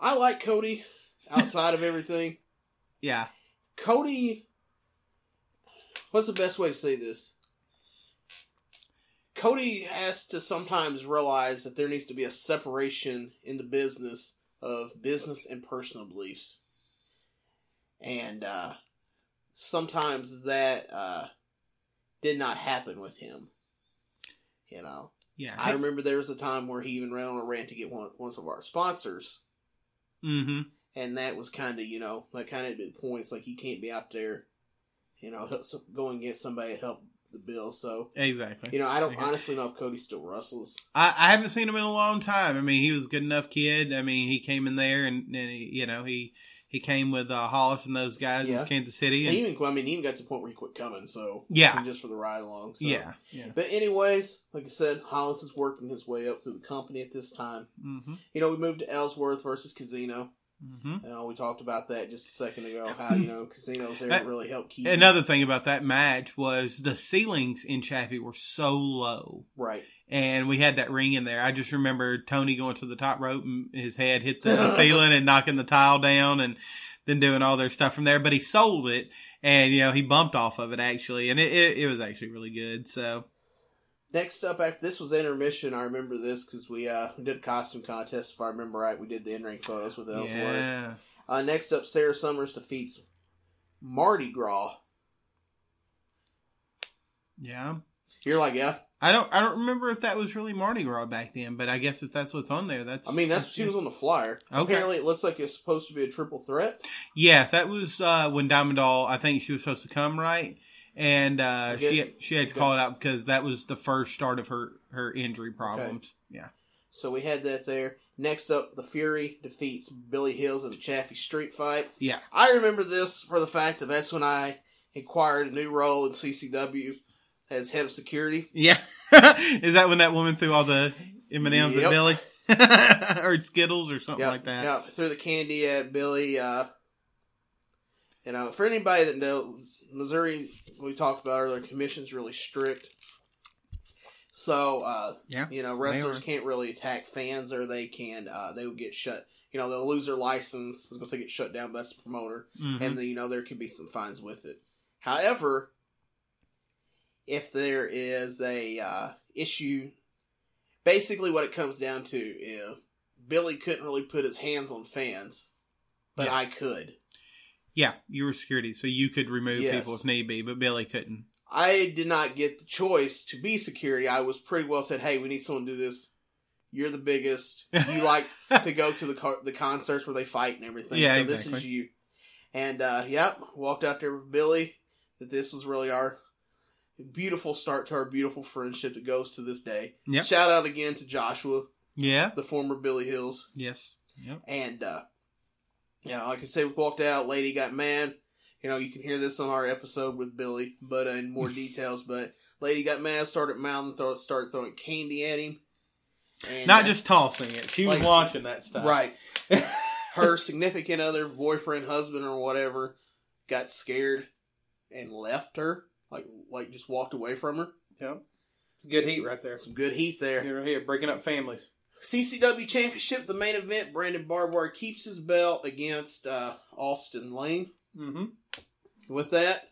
I like Cody outside of everything. Yeah, Cody, what's the best way to say this? Cody has to sometimes realize that there needs to be a separation in the business of business and personal beliefs. And uh, sometimes that uh, did not happen with him. You know, yeah. I remember there was a time where he even ran on a rant to get one, one of our sponsors mm-hmm. and that was kind of you know that kind of the points like he can't be out there you know going against somebody to help the bill so Exactly. you know i don't honestly know if cody still wrestles I, I haven't seen him in a long time. I mean, he was a good enough kid. I mean, he came in there and, and he, you know he he came with uh, Hollis and those guys Yeah. in Kansas City. and And, even i mean he even got to the point where he quit coming so Yeah. just for the ride along so. yeah, yeah. but anyways like i said hollis is working his way up through the company at this time Mm-hmm. you know we moved to ellsworth versus kozina Mm-hmm. you know, we talked about that just a second ago how you know Kozina's there to really help keep Another thing about that match was the ceilings in Chaffee were so low. right And we had that ring in there. I just remember Tony going to the top rope and his head hit the ceiling and knocking the tile down and then doing all their stuff from there. But he sold it and, you know, he bumped off of it actually. And it, it, it was actually really good. So, Next up, after this was intermission. I remember this because we uh we did a costume contest. If I remember right, we did the in ring photos with Ellsworth. yeah. Uh, next up, Sarah Summers defeats Mardi Gras. Yeah. You're like, yeah, I don't I don't remember if that was really Mardi Gras back then, but I guess if that's what's on there, that's I mean, that's she was on the flyer. Okay. Apparently, it looks like it's supposed to be a triple threat. Yeah, that was uh, when Diamond Doll. I think she was supposed to come right, and uh, Okay. she she had to Okay. call it out because that was the first start of her her injury problems. Yeah. So we had that there. Next up, the Fury defeats Billy Hills in a Chaffee Street fight. Yeah. I remember this for the fact that that's when I acquired a new role in CCW as head of security. Yeah. Is that when that woman threw all the M and M's at Billy, or Skittles, or something Yep, like that? Yeah, threw the candy at Billy. Uh, you know, for anybody that knows, Missouri, we talked about earlier, commission's really strict. So, uh, Yeah, you know, wrestlers can't really attack fans, or they can, uh, they would get shut. You know, they'll lose their license. I was gonna say get shut down, by the promoter, Mhm. and then, you know there could be some fines with it. However, if there is a uh, issue, basically what it comes down to is Billy couldn't really put his hands on fans, but Yeah. I could. Yeah, you were security, so you could remove Yes. people if need be, but Billy couldn't. I did not get the choice to be security. I was pretty well said, "Hey, we need someone to do this. You're the biggest. You like to go to the car- the concerts where they fight and everything. Yeah, so this is you." And uh, yep, walked out there with Billy. That this was really our beautiful start to our beautiful friendship that goes to this day. Yep. Shout out again to Joshua, Yeah. the former Billy Hills. Yes. Yep. And uh you know, like I said, we walked out, lady got mad. You know, you can hear this on our episode with Billy, but uh, in more details. But lady got mad, started mouthing, throw, started throwing candy at him. And, Not uh, just tossing it; she was like- launching that stuff. right. Her significant other, boyfriend, husband, or whatever, got scared and left her. Like, like just walked away from her. Yep. It's good heat right there. Some good heat there. Here, here, breaking up families. CCW Championship, the main event. Brandon Barbwire keeps his belt against uh, Austin Lane. Mm-hmm. With that,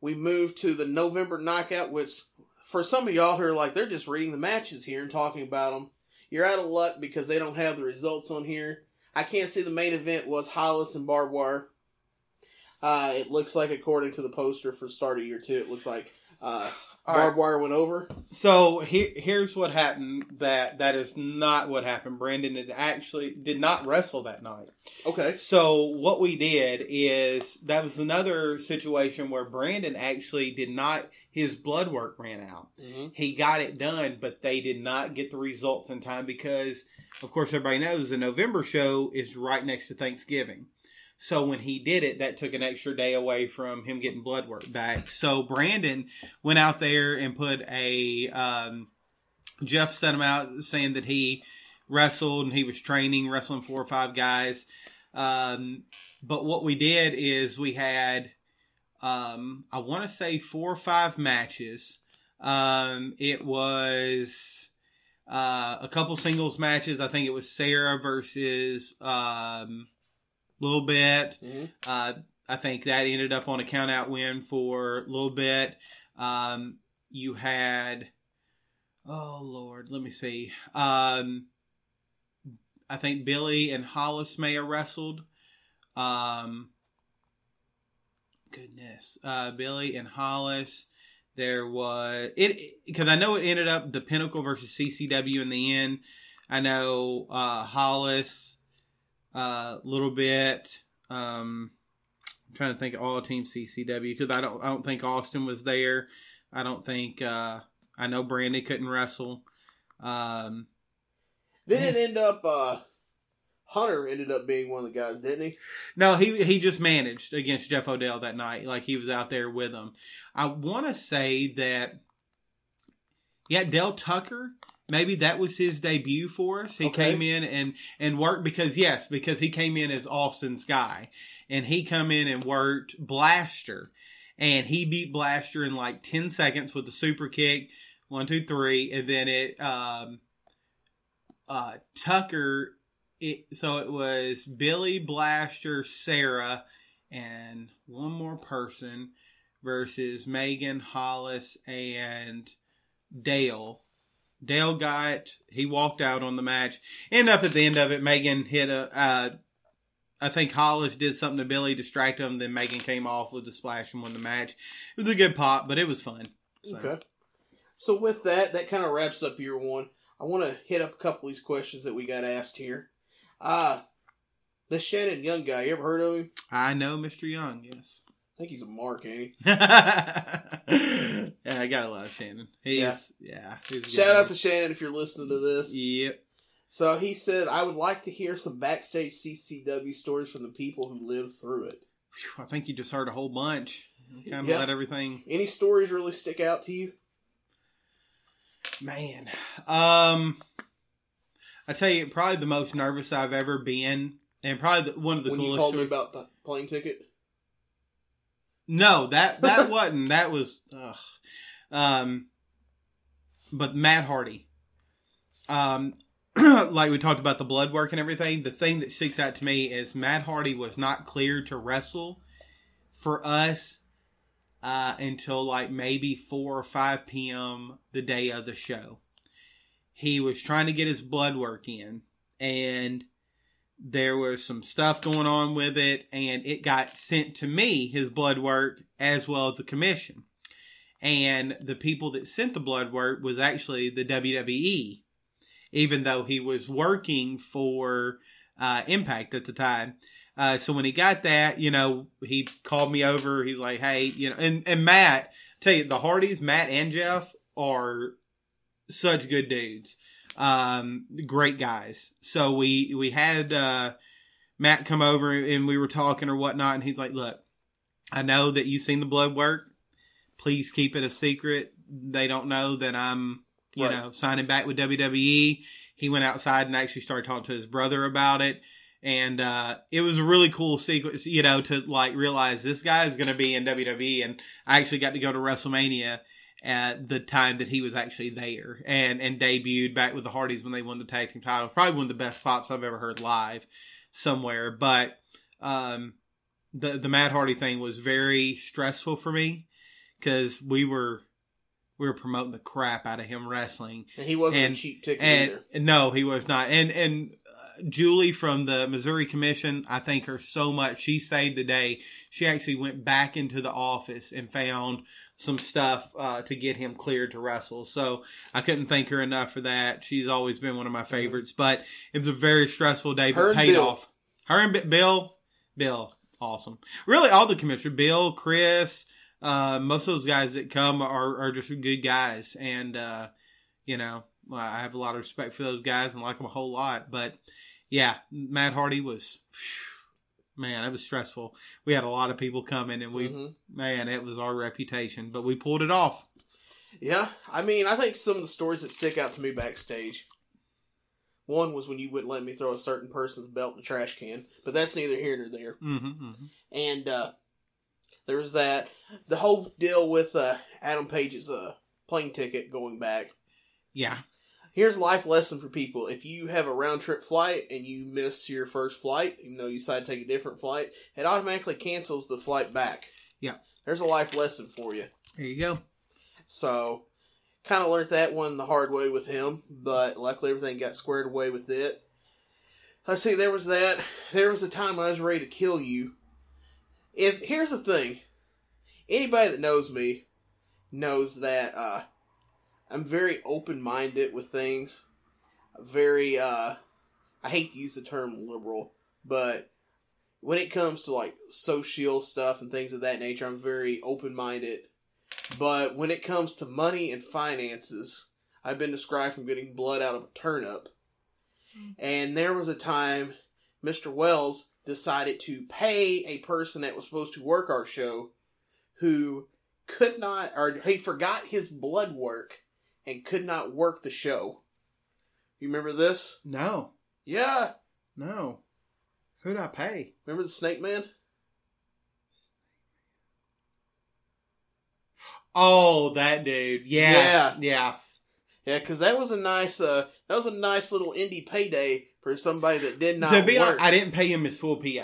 we move to the November knockout, which for some of y'all who are like, they're just reading the matches here and talking about them, you're out of luck because they don't have the results on here. I can't see the main event was Hollis and Barbed Wire. Uh, it looks like, according to the poster for start of year two, it looks like uh, All right. Barbed Wire went over. So here, here's what happened. That that is not what happened. Brandon had actually did not wrestle that night. Okay. So what we did is that was another situation where Brandon actually did not. His blood work ran out. hmm He got it done, but they did not get the results in time because, of course, everybody knows the November show is right next to Thanksgiving. So when he did it, that took an extra day away from him getting blood work back. So Brandon went out there and put a. Um, Jeff sent him out saying that he wrestled and he was training, wrestling four or five guys. Um, but what we did is we had, um, I want to say four or five matches. Um, it was uh, a couple singles matches. I think it was Sarah versus um, Little Bit. hmm Uh, I think that ended up on a count out win for a little bit. Um, you had, oh Lord, let me see. Um, I think Billy and Hollis may have wrestled. Um, goodness, uh, Billy and Hollis. There was it because I know it ended up the Pinnacle versus CCW in the end. I know uh, Hollis a little bit. Um, I'm trying to think of all team CCW because I don't I don't think Austin was there. I don't think uh, I know Brandy couldn't wrestle. Um, Didn't it end up, uh, Hunter ended up being one of the guys, didn't he? no, he he just managed against Jeff Odell that night. Like he was out there with him. I want to say that. Yeah, Dell Tucker. Maybe that was his debut for us. He Okay. came in and and worked because yes, because he came in as Austin's guy, and he come in and worked Blaster, and he beat Blaster in like ten seconds with the super kick, one two three, and then it um, uh, Tucker. It so it was Billy Blaster, Sarah, and one more person versus Megan Hollis and Dale. Dale got he walked out on the match. End up at the end of it, Megan hit a. Uh, I think Hollis did something to Billy, distract him. Then Megan came off with the splash and won the match. It was a good pop, but it was fun. So, Okay. So with that, that kind of wraps up year one. I want to hit up a couple of these questions that we got asked here. Uh the Shannon Young guy, you ever heard of him? I know Mr. Young. Yes. I think he's a mark, ain't he? yeah, I got a lot of Shannon. He's Yeah. yeah. he's Shout out to Shannon if you're listening to this. Yep. So he said, I would like to hear some backstage CCW stories from the people who lived through it. I think you just heard a whole bunch. Kind of Yeah. let everything. Any stories really stick out to you? Man, um, I tell you, probably the most nervous I've ever been, and probably the, one of the when you coolest. called me about the plane ticket? No, that that wasn't. That was, ugh. um, but Matt Hardy. Um, like we talked about the blood work and everything. The thing that sticks out to me is Matt Hardy was not cleared to wrestle for us uh, until like maybe four or five p.m. the day of the show. He was trying to get his blood work in, and there was some stuff going on with it and it got sent to me his blood work as well as the commission. And the people that sent the blood work was actually the wwe even though he was working for uh, impact at the time. Uh, so when he got that you know he called me over. He's like hey you know and, and matt tell you the hardys matt and jeff are such good dudes um, great guys. So we we had uh, Matt come over and we were talking or whatnot, and he's like, "Look, I know that you've seen the blood work. Please keep it a secret. They don't know that I'm, you Right. know, signing back with WWE." He went outside and actually started talking to his brother about it. And uh, it was a really cool sequence, you know, to like realize this guy is going to be in WWE. And I actually got to go to WrestleMania at the time that he was actually there and and debuted back with the Hardys when they won the tag team title. Probably one of the best pops I've ever heard live somewhere. But um, the the Matt Hardy thing was very stressful for me because we were we were promoting the crap out of him wrestling And he wasn't And- a cheap ticket and either. no, he was not. And and uh, Julie from the Missouri Commission, I thank her so much. She saved the day. She actually went back into the office and found some stuff uh, to get him cleared to wrestle. So I couldn't thank her enough for that. She's always been one of my favorites. But it was a very stressful day, but paid Bill. off. Her and Bi- Bill, Bill, awesome. Really, all the commissioners, Bill, Chris. Uh, most of those guys that come are, are just good guys, and uh, you know, I have a lot of respect for those guys and like them a whole lot. But yeah, Matt Hardy was, man, it was stressful. We had a lot of people coming, and we, Mhm. man, it was our reputation, but we pulled it off. Yeah, I mean, I think some of the stories that stick out to me backstage. One was when you wouldn't let me throw a certain person's belt in the trash can, but that's neither here nor there. hmm hmm And uh, there was that. The whole deal with uh, Adam Page's uh, plane ticket going back. Yeah, Here's a life lesson for people. If you have a round trip flight and you miss your first flight, even though you decide to take a different flight, it automatically cancels the flight back. Yeah. There's a life lesson for you. there you go. So, kind of learned that one the hard way with him, but luckily everything got squared away with it. Let's see, there was that. There was a time I was ready to kill you. If here's the thing, anybody that knows me knows that uh, I'm very open minded with things. Very, uh, I hate to use the term liberal, but when it comes to like social stuff and things of that nature, I'm very open minded. But when it comes to money and finances, I've been described from getting blood out of a turnip. And there was a time Mr. Wells decided to pay a person that was supposed to work our show who could not, or he forgot his blood work and could not work the show. You remember this? No, Yeah. no. Who'd I pay? Remember the Snake Man? Oh, that dude. Yeah, Yeah. yeah. Yeah, because that was a nice, uh, that was a nice little indie payday for somebody that did not to be work. honest, I didn't pay him his full PO.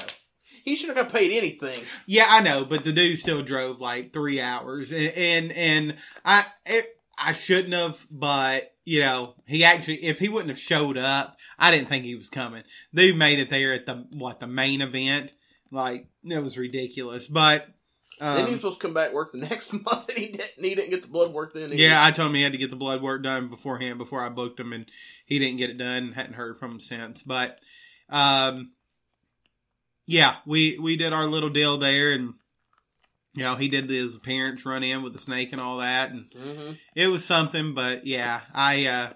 he should have got paid anything. Yeah, I know, but the dude still drove like three hours, and and, and I it, I shouldn't have, but you know he actually if he wouldn't have showed up, I didn't think he was coming. Dude made it there at the what the main event, like it was ridiculous. But Um, then he was supposed to come back work the next month, and he didn't. He didn't get the blood work then. either. yeah, I told him he had to get the blood work done beforehand before I booked him, and he didn't get it done. Hadn't heard from him since. But, um, yeah, we we did our little deal there, and you know he did his appearance run in with the snake and all that, and Mhm. it was something. But yeah, I uh,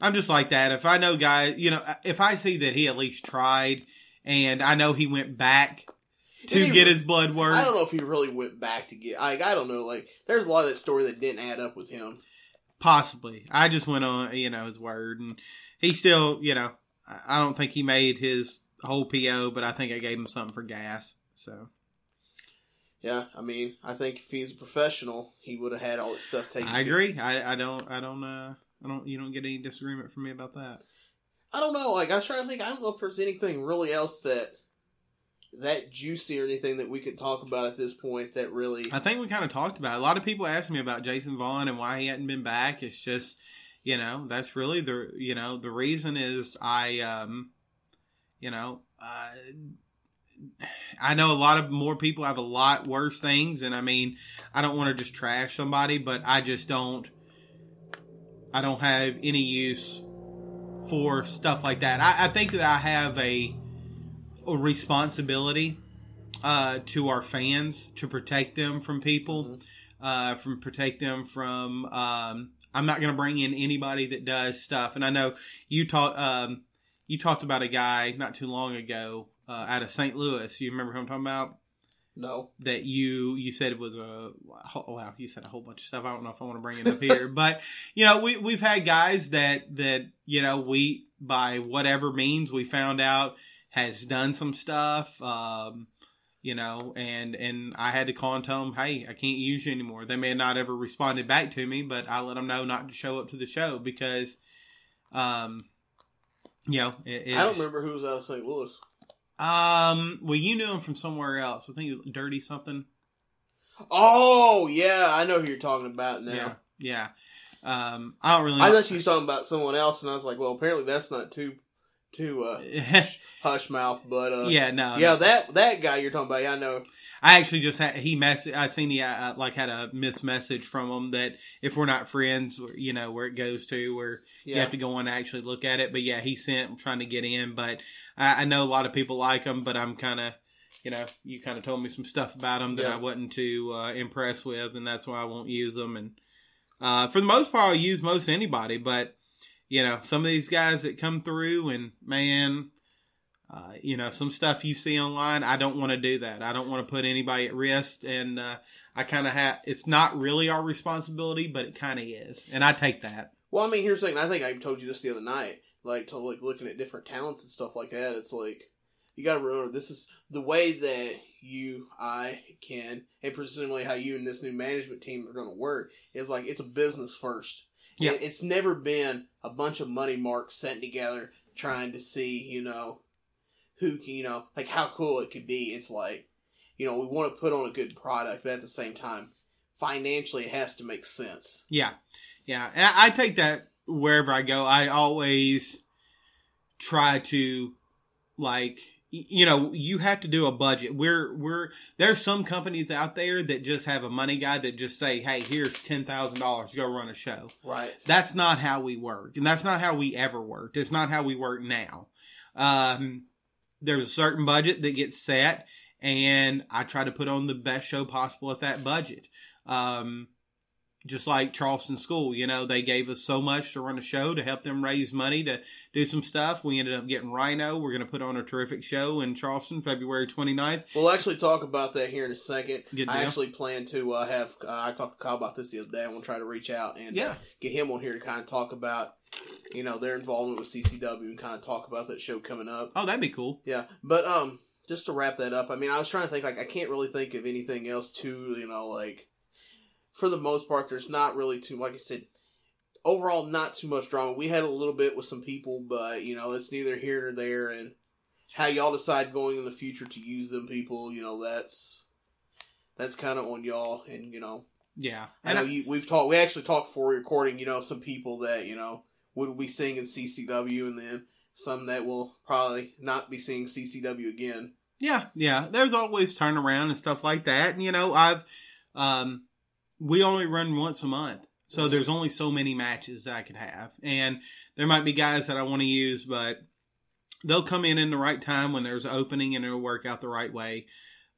I'm just like that. If I know guys, you know, if I see that he at least tried, and I know he went back to get re- his blood work. I don't know if he really went back to get. Like I don't know. Like there's a lot of that story that didn't add up with him. Possibly. I just went on, you know, his word, and he still, you know, I don't think he made his whole PO, but I think I gave him something for gas. So Yeah, I mean, I think if he's a professional, he would have had all that stuff taken. I agree. I, I don't, I don't, uh, I don't, you don't get any disagreement from me about that. I don't know. Like I was trying to think. I don't know if there's anything really else that that juicy or anything that we could talk about at this point that really. I think we kind of talked about it. A lot of people ask me about Jason Vaughn and why he hadn't been back. It's just, you know, that's really the, you know, the reason is I, um, you know, uh, I know a lot of more people have a lot worse things, and I mean, I don't want to just trash somebody, but I just don't. I don't have any use for stuff like that. I, I think that I have a, a responsibility uh, to our fans to protect them from people, Mhm. uh, from protect them from. Um, I'm not going to bring in anybody that does stuff, and I know you talked. Um, you talked about a guy not too long ago uh, out of St. Louis. You remember who I'm talking about? No. That you you said it was a wow. You said a whole bunch of stuff. I don't know if I want to bring it up here, but you know we we've had guys that that you know we by whatever means we found out has done some stuff. Um, you know, and and I had to call and tell them, hey, I can't use you anymore. They may have not ever responded back to me, but I let them know not to show up to the show because, um, you know, it, it, I don't remember who was out of St. Louis. Um, well, you knew him from somewhere else. I think it was Dirty something. Oh yeah, I know who you're talking about now. Yeah, yeah. Um, I don't really. I thought you was talking about someone else, and I was like, well, apparently that's not too too uh, hush mouth, but uh, yeah, no, yeah, no. that that guy you're talking about, yeah, I know. I actually just had he mess. I seen he uh, like had a missed message from him that if we're not friends, you know where it goes to where you have to go on and actually look at it. But yeah, he sent trying to get in, but I, I know a lot of people like him, but I'm kind of. You know, you kind of told me some stuff about him that Yeah. I wasn't too uh, impressed with, and that's why I won't use them. And uh, for the most part, I'll use most anybody. But you know, some of these guys that come through, and man, uh, you know, some stuff you see online, I don't want to do that. I don't want to put anybody at risk, and uh, I kind of have. It's not really our responsibility, but it kind of is, and I take that. Well, I mean, here's the thing. I think I told you this the other night. Like, to like looking at different talents and stuff like that. It's like you got to remember this is the way that you, I can, and presumably how you and this new management team are going to work is like it's a business first. Yeah. It- it's never been a bunch of money marks sitting together trying to see, you know, who can, you know, like how cool it could be. It's like, you know, we want to put on a good product, but at the same time, financially, it has to make sense. Yeah, yeah. I I take that wherever I go. I always try to like you know you have to do a budget we're we're there's some companies out there that just have a money guy that just say hey here's $10000 to go run a show Right. that's not how we work and that's not how we ever worked it's not how we work now um, there's a certain budget that gets set and i try to put on the best show possible at that budget um, just like charleston school you know they gave us so much to run a show to help them raise money to do some stuff we ended up getting Rhyno we're going to put on a terrific show in charleston february 29th We'll actually talk about that here in a second. I actually plan to uh, have. Uh, I talked to Kyle about this the other day. I'm gonna try to reach out and uh, Yeah. get him on here to kind of talk about, you know, their involvement with CCW and kind of talk about that show coming up. oh that'd be cool Yeah, but um, just to wrap that up, I mean, I was trying to think like I can't really think of anything else too. You know, like for the most part, there's not really too. Like I said, overall, not too much drama. We had a little bit with some people, but you know, it's neither here nor there. And how y'all decide going in the future to use them people, you know, that's that's kind of on y'all. And you know, yeah I know I- you, we've talked. We actually talked before recording. You know, some people that you know would be seeing in CCW, and then some that will probably not be seeing CCW again. Yeah, yeah. There's always turnaround and stuff like that. And you know, I've um we only run once a month. So there's only so many matches I could have. And there might be guys that I want to use, but they'll come in in the right time when there's an opening and it'll work out the right way.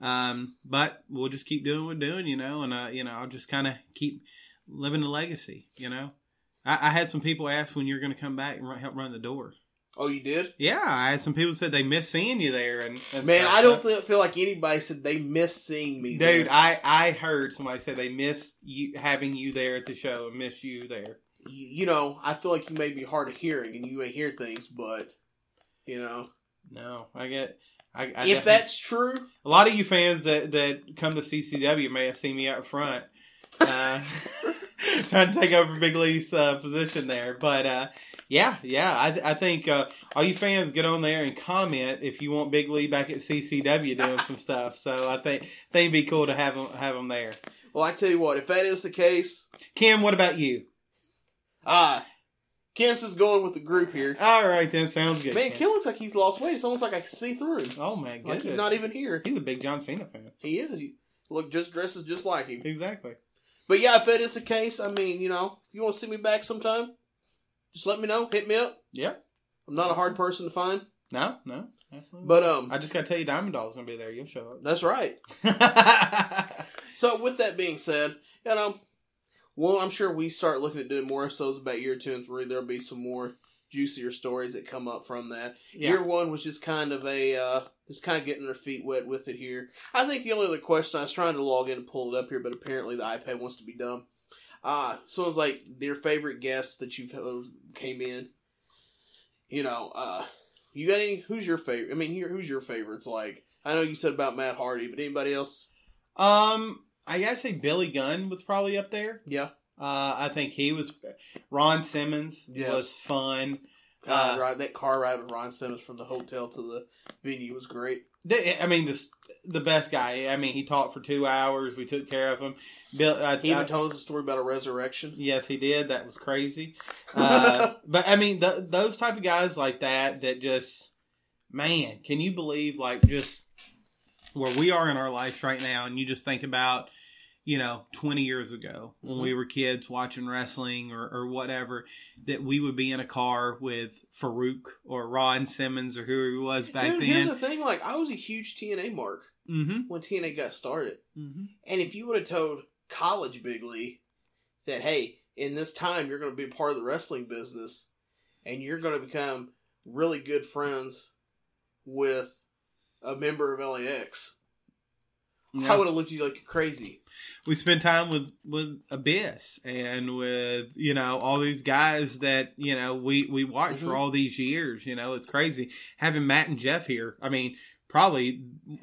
Um, but we'll just keep doing what we're doing, you know, and uh, you know, I'll just kind of keep living the legacy, you know. I, I had some people ask when you're going to come back and run, help run the door. Oh, you did? Yeah, I had some people said they miss seeing you there, and, and Man, I don't feel, feel like anybody said they miss seeing me. Dude, there. I I heard somebody say they missed you having you there at the show and miss you there. you you know, I feel like you may be hard of hearing and you may hear things, but you know, No, I get. I, I if that's true, a lot of you fans that that come to CCW may have seen me out front, uh, trying to take over Big Lee's uh, position there. But uh, yeah, yeah, I, I think uh, all you fans get on there and comment if you want Big Lee back at CCW doing some stuff. So I think think it'd be cool to have him have him there. well, I tell you what, if that is the case, Kim, what about you? ah, Kenneth is going with the group here. All right, then sounds good. Man, Kim. Ken looks like he's lost weight. It's almost like I can see through. Oh my goodness, Like he's not even here. He's a big John Cena fan. He is. He look just dresses just like him. Exactly. But yeah, if that is the case, I mean, you know, if you want to see me back sometime, just let me know. Hit me up. Yeah. I'm not a hard person to find. No, no, absolutely. But um, I just got to tell you, Diamond Doll's gonna be there. You'll show up. that's right. So with that being said, you know, well, I'm sure we start looking at doing more episodes about year two and three. There'll be some more juicier stories that come up from that. yeah. Year one was just kind of a uh just kind of getting their feet wet with it here. I think the only other question I was trying to log in and pull it up here, but apparently the iPad wants to be dumb. Uh it's like their favorite guests that you've uh, came in. You know, uh you got any who's your favorite I mean here who's your favorites like I know you said about Matt Hardy, but anybody else? Um, I gotta say Billy Gunn was probably up there. Yeah. Uh, I think he was. Ron Simmons Yes. was fun. Uh, Uh, that car ride with Ron Simmons from the hotel to the venue was great. The- I mean, this the best guy. I mean, he talked for two hours. We took care of him. Bill, I, He even I- told us a story about a resurrection. yes, he did. That was crazy. Uh, but I mean, th- those type of guys like that, that just, man, can you believe like just where we are in our lives right now? And you just think about, you know, 20 years ago when Mhm. we were kids watching wrestling or, or whatever, that we would be in a car with Farouk or Ron Simmons or who he was back Dude, here's then. the thing: like, I was a huge TNA mark mm-hmm. when TNA got started, Mm-hmm. and if you would have told college Big Lee that, hey, in this time you're going to be a part of the wrestling business, and you're going to become really good friends with a member of LAX, I would have looked at you like crazy. We spent time with with Abyss and with you know all these guys that you know we we watched Mhm. for all these years. You know, it's crazy having Matt and Jeff here. I mean, probably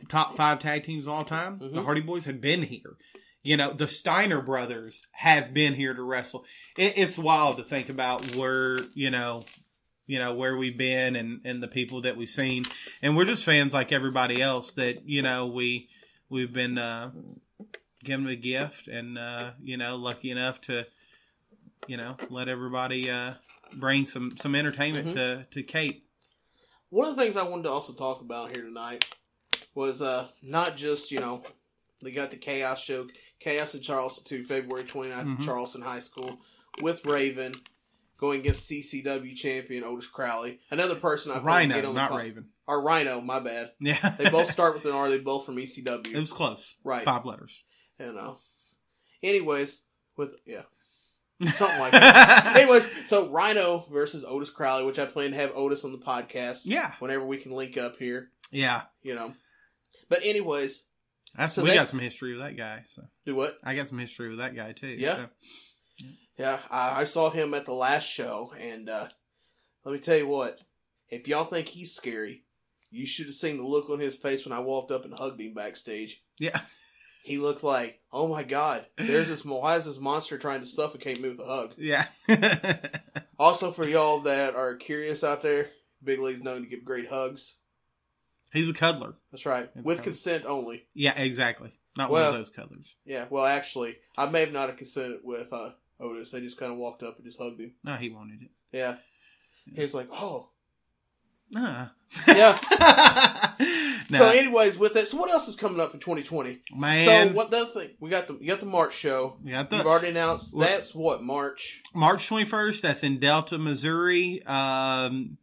top five tag teams of all time. The Mhm. Hardy Boys have been here. You know, the Steiner brothers have been here to wrestle. It, it's wild to think about where you know. You know where we've been and, and the people that we've seen, and we're just fans like everybody else. That you know we we've been uh, given a gift and uh, you know lucky enough to you know let everybody uh, bring some some entertainment Mhm. to to Cape. One of the things I wanted to also talk about here tonight was uh not just, you know, they got the Chaos show, Chaos in Charleston too, February 29th Mhm. at Charleston High School with Raven going against CCW champion Otis Crowley. Another person I to Rhyno, not po- Raven. Or Rhyno, my bad. Yeah, They both start with an R, they both from ecw it was close. right. Five letters. You know. Anyways, with yeah. Something like that. Anyways, so Rhyno versus Otis Crowley, which I plan to have Otis on the podcast yeah, whenever we can link up here. yeah. you know. But anyways, That's So we got some history with that guy. So do what? I got some history with that guy too. Yeah. so. Yeah, I, I saw him at the last show, and uh, let me tell you what. If y'all think he's scary, you should have seen the look on his face when I walked up and hugged him backstage. yeah. He looked like, oh my god, there's this. Why is this monster trying to suffocate me with a hug? Yeah. Also, for y'all that are curious out there, Big Lee's known to give great hugs. He's a cuddler. That's right, That's with right. consent only. Yeah, exactly. Not Well- one of those cuddlers. Yeah, well, actually, I may have not have consented with uh, Otis. They just kind of walked up and just hugged him. No, he wanted it. Yeah. He was like, oh, Uh. Yeah. No, So, anyways, with that, so what else is coming up in 2020? man. So, what the other thing? We got the you got the March show. we got You've already announced that's what March. March 21st. That's in Delta, Missouri. Um,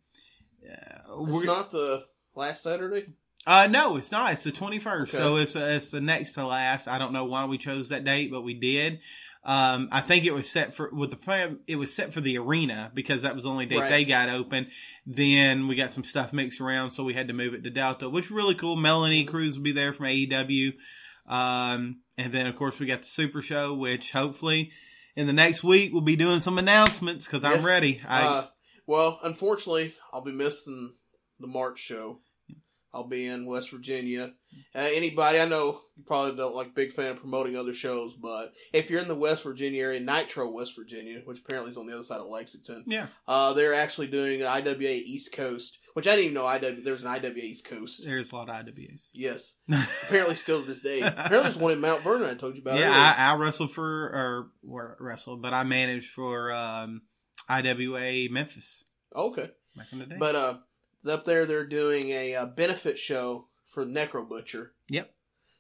uh, It's not the last Saturday. uh, no, it's not. It's the 21st. Okay. So it's, it's the next to last. I don't know why we chose that date, but we did. Um, I think it was set for with the plan. It was set for the arena because that was the only date Right. they got open. Then we got some stuff mixed around, so we had to move it to Delta, which really cool. Melanie. Cruz will be there from AEW, um, and then of course we got the Super Show, which hopefully in the next week we'll be doing some announcements because I'm ready. I uh, well, unfortunately, I'll be missing the March show. I'll be in West Virginia. Uh, anybody I know, you probably don't like big fan of promoting other shows, but if you're in the West Virginia area, Nitro West Virginia, which apparently is on the other side of Lexington, yeah, uh, they're actually doing an IWA East Coast, which I didn't even know IW, there was an IWA East Coast. there's a lot of IWAs. Yes, apparently still to this day. Apparently there's one in Mount Vernon I told you about yeah. I, I wrestled for or wrestled, but I managed for um, IWA Memphis okay. back in the day. But uh, up there they're doing a uh, benefit show for Necro Butcher. Yep.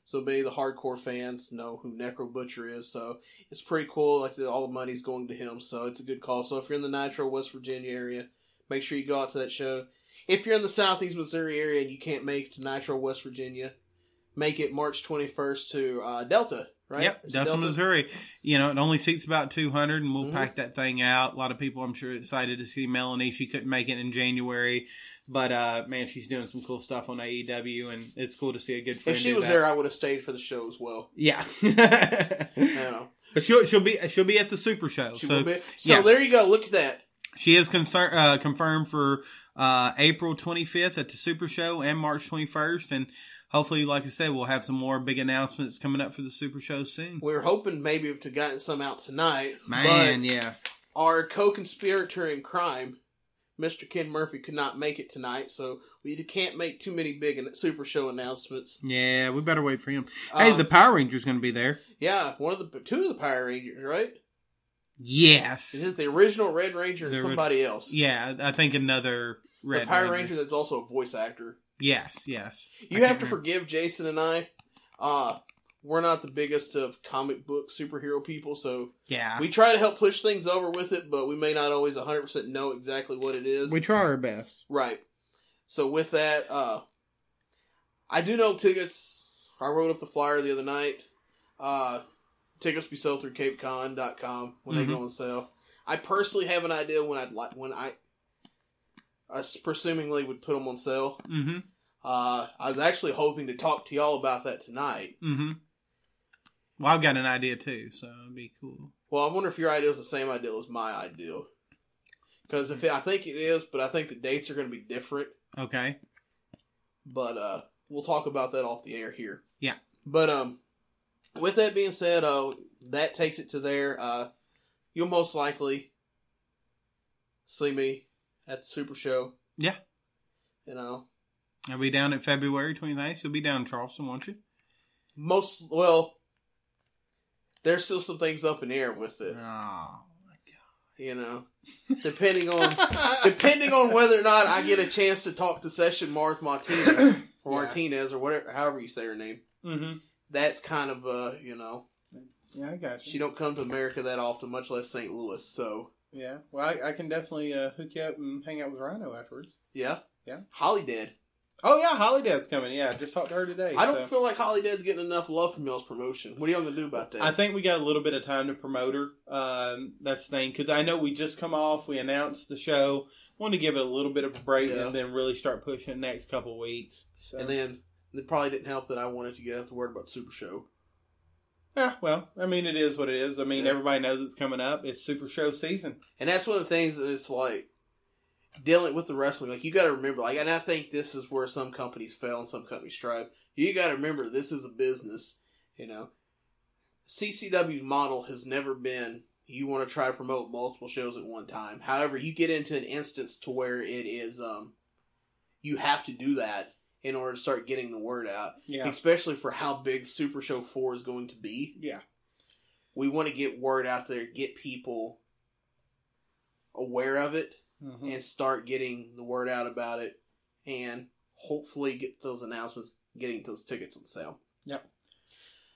So maybe the hardcore fans know who Necro Butcher is. So it's pretty cool. Like all the money's going to him. So it's a good call. So if you're in the Nitro West Virginia area, make sure you go out to that show. If you're in the Southeast Missouri area and you can't make it to Nitro West Virginia, make it March 21st to uh, Delta. Right? Yep, it Delta, Missouri. You know, it only seats about 200, and we'll Mhm. pack that thing out. A lot of people, I'm sure, excited to see Melanie. She couldn't make it in January, but uh, man, she's doing some cool stuff on AEW, and it's cool to see a good friend. If she was that. there, I would have stayed for the show as well. yeah. Know, but she'll she'll be she'll be at the Super Show. she so will be. So yeah. there you go. Look at that. she is concern, uh, confirmed for uh, April 25th at the Super Show and March 21st, and hopefully, like I said, we'll have some more big announcements coming up for the Super Show soon. We are hoping maybe to gotten some out tonight. Man, but yeah. our co-conspirator in crime, Mr. Ken Murphy, could not make it tonight, so we can't make too many big super show announcements. Yeah, we better wait for him. hey, Um, the Power Ranger's going to be there. yeah, one of the two of the Power Rangers, right? Yes. Is it the original Red Ranger and The somebody else? Yeah, I think another Red the Power Ranger. Ranger. that's also a voice actor. Yes, yes. You I have to remember. forgive Jason and I. Uh, we're not the biggest of comic book superhero people, so Yeah. we try to help push things over with it, but we may not always 100% know exactly what it is. we try our best. Right. So with that, uh I do know tickets. I wrote up the flyer the other night. Uh tickets be sold through capecon.com when they Mhm. go on sale. I personally have an idea when I'd like when I I presumingly would put them on sale. Mm-hmm. Uh I was actually hoping to talk to y'all about that tonight. Mm-hmm. Well, I've got an idea too, so it'd be cool. Well, I wonder if your idea is the same idea as my idea. Because if it, I think it is, but I think the dates are going to be different. Okay. but uh we'll talk about that off the air here. Yeah. But um with that being said, uh that takes it to there. Uh you'll most likely see me at the Super Show. Yeah. You know. I'll be down at February 29th. You'll be down in Charleston, won't you? Most well there's still some things up in the air with it, Oh, my God. you know. Depending on depending on whether or not I get a chance to talk to Session Marth Martinez or Yeah. Martinez or whatever however you say her name. mm-hmm. That's kind of uh, you know, Yeah, I got She don't come to America that often, much less St. Louis. So Yeah. Well, I, I can definitely uh, hook you up and hang out with Rhyno afterwards. yeah, Yeah. Holidead. Oh yeah, Holidead's coming. Yeah, just talked to her today. I don't so- feel like Holidead's getting enough love from y'all's promotion. What are y'all gonna do about that? I think we got a little bit of time to promote her. Um, that's the thing because I know we just come off. We announced the show. Wanted to give it a little bit of a break Yeah. and then really start pushing next couple weeks. So, and then it probably didn't help that I wanted to get out the word about Super Show. Yeah, well, I mean, it is what it is. I mean, Yeah. everybody knows it's coming up. It's Super Show season. And that's one of the things that it's like dealing with the wrestling. Like you got to remember, like, and I think this is where some companies fail and some companies strive. You got to remember, this is a business. You know, CCW's model has never been you want to try to promote multiple shows at one time. However, you get into an instance to where it is, um, you have to do that in order to start getting the word out, Yeah, especially for how big Super Show Four is going to be yeah, we want to get word out there, get people aware of it, Mhm. and start getting the word out about it. and hopefully get those announcements, getting those tickets on sale. Yep.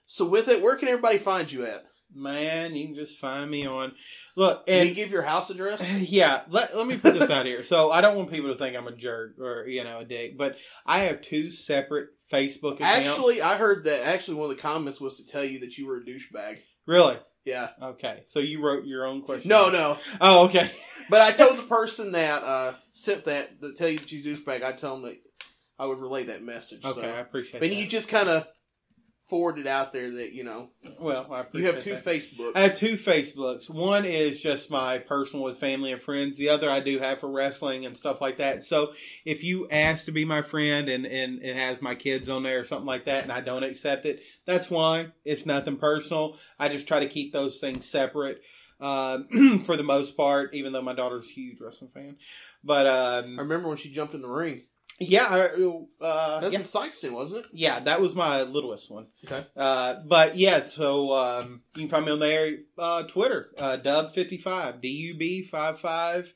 So with it, where can everybody find you at? Man, you can just find me on. Look, Can and you give your house address? yeah, let, let me put this out here. So I don't want people to think I'm a jerk or you know a dick, but I have two separate Facebook accounts. Actually, I heard that actually one of the comments was to tell you that you were a douchebag. really? Yeah. Okay, so you wrote your own question? No, no. Oh, okay. But I told the person that uh, sent that to tell you that you douchebag. I told them that I would relay that message. Okay, I appreciate But that. you just kind of forwarded out there that you know well, I you have two that. Facebooks. I have two Facebooks. One is just my personal with family and friends. The other I do have for wrestling and stuff like that. So if you ask to be my friend and, and it has my kids on there or something like that and I don't accept it, that's why. It's nothing personal. I just try to keep those things separate um, for the most part, even though my daughter's a huge wrestling fan. But I um, remember when she jumped in the ring. Yeah, I- uh, That's yeah, in Sikeston, wasn't it? yeah, that was my littlest one. Okay. Uh, but yeah, so um, you can find me on there. Uh, Twitter, uh, Dub55, D U B 55.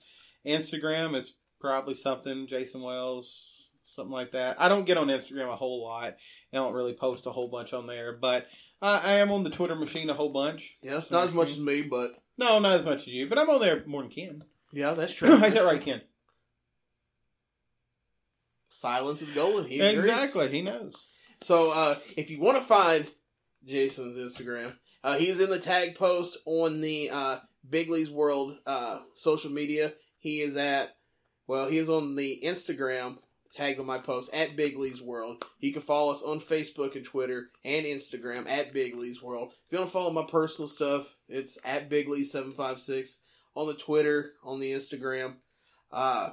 Instagram is probably something, Jason Wells, something like that. I don't get on Instagram a whole lot. I don't really post a whole bunch on there, but uh, I am on the Twitter machine a whole bunch. Yeah, not as much as me, but No, not as much as you, but I'm on there more than Ken. yeah, that's true. Ain't that right, Ken? Silence is golden. He agrees. Exactly, he knows. So uh, if you want to find Jason's Instagram, uh, he's in the tag post on the uh, Big Lee's World uh, social media. He is at well, he is on the Instagram tagged on my post at Big Lee's World. You can follow us on Facebook and Twitter and Instagram at Big Lee's World. If you want to follow my personal stuff, it's at Big Lee seven five six on the Twitter, on the Instagram. Uh,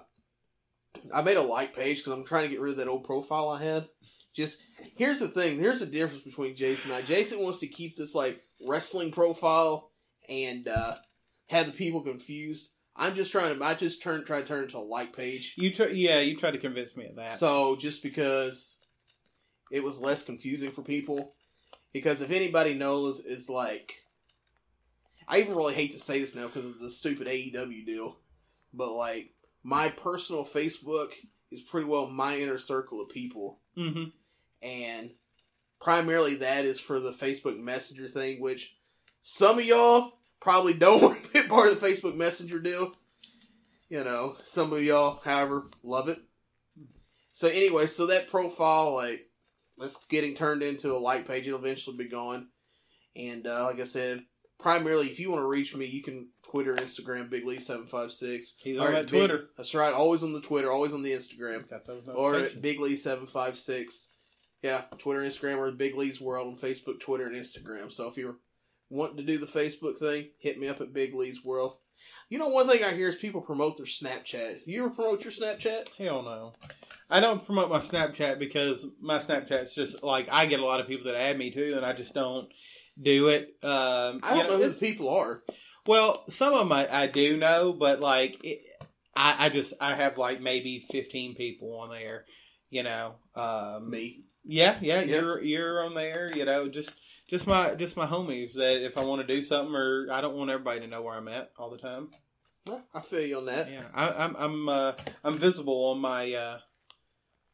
I made a like page because I'm trying to get rid of that old profile I had. Just here's the thing. Here's the difference between Jason and I. Jason wants to keep this like wrestling profile and uh, have the people confused. I'm just trying to. I just turn try to turn it into a like page. You try, yeah, you tried to convince me of that. So just because it was less confusing for people, because if anybody knows, is like I even really hate to say this now because of the stupid AEW deal, but like my personal Facebook is pretty well my inner circle of people, hmm and primarily that is for the Facebook Messenger thing, which some of y'all probably don't want to be part of the Facebook Messenger deal. You know, some of y'all, however, love it. So anyway, so that profile, like, that's getting turned into a like page. It'll eventually be gone. And uh, like I said, primarily, if you want to reach me, you can Twitter, Instagram, Big Lee seven five six. He's on that Twitter. That's right. Always on the Twitter. Always on the Instagram Got those or at. Big Lee seven five six. Yeah, Twitter, Instagram, or Big Lee's World on Facebook, Twitter, and Instagram. So if you're wanting to do the Facebook thing, hit me up at Big Lee's World. You know, one thing I hear is people promote their Snapchat. You ever promote your Snapchat? Hell no. I don't promote my Snapchat because my Snapchat's just like I get a lot of people that add me too, and I just don't do it. Um, I don't you know who it's- the people are. Well, some of them I, I do know, but like it, I, I just I have like maybe fifteen people on there. You know, um, Me. yeah, yeah, Yeah. you're you're on there. You know, just just my just my homies that if I want to do something or I don't want everybody to know where I'm at all the time. Well, I feel you on that. Yeah, I, I'm I'm uh, I'm visible on my uh,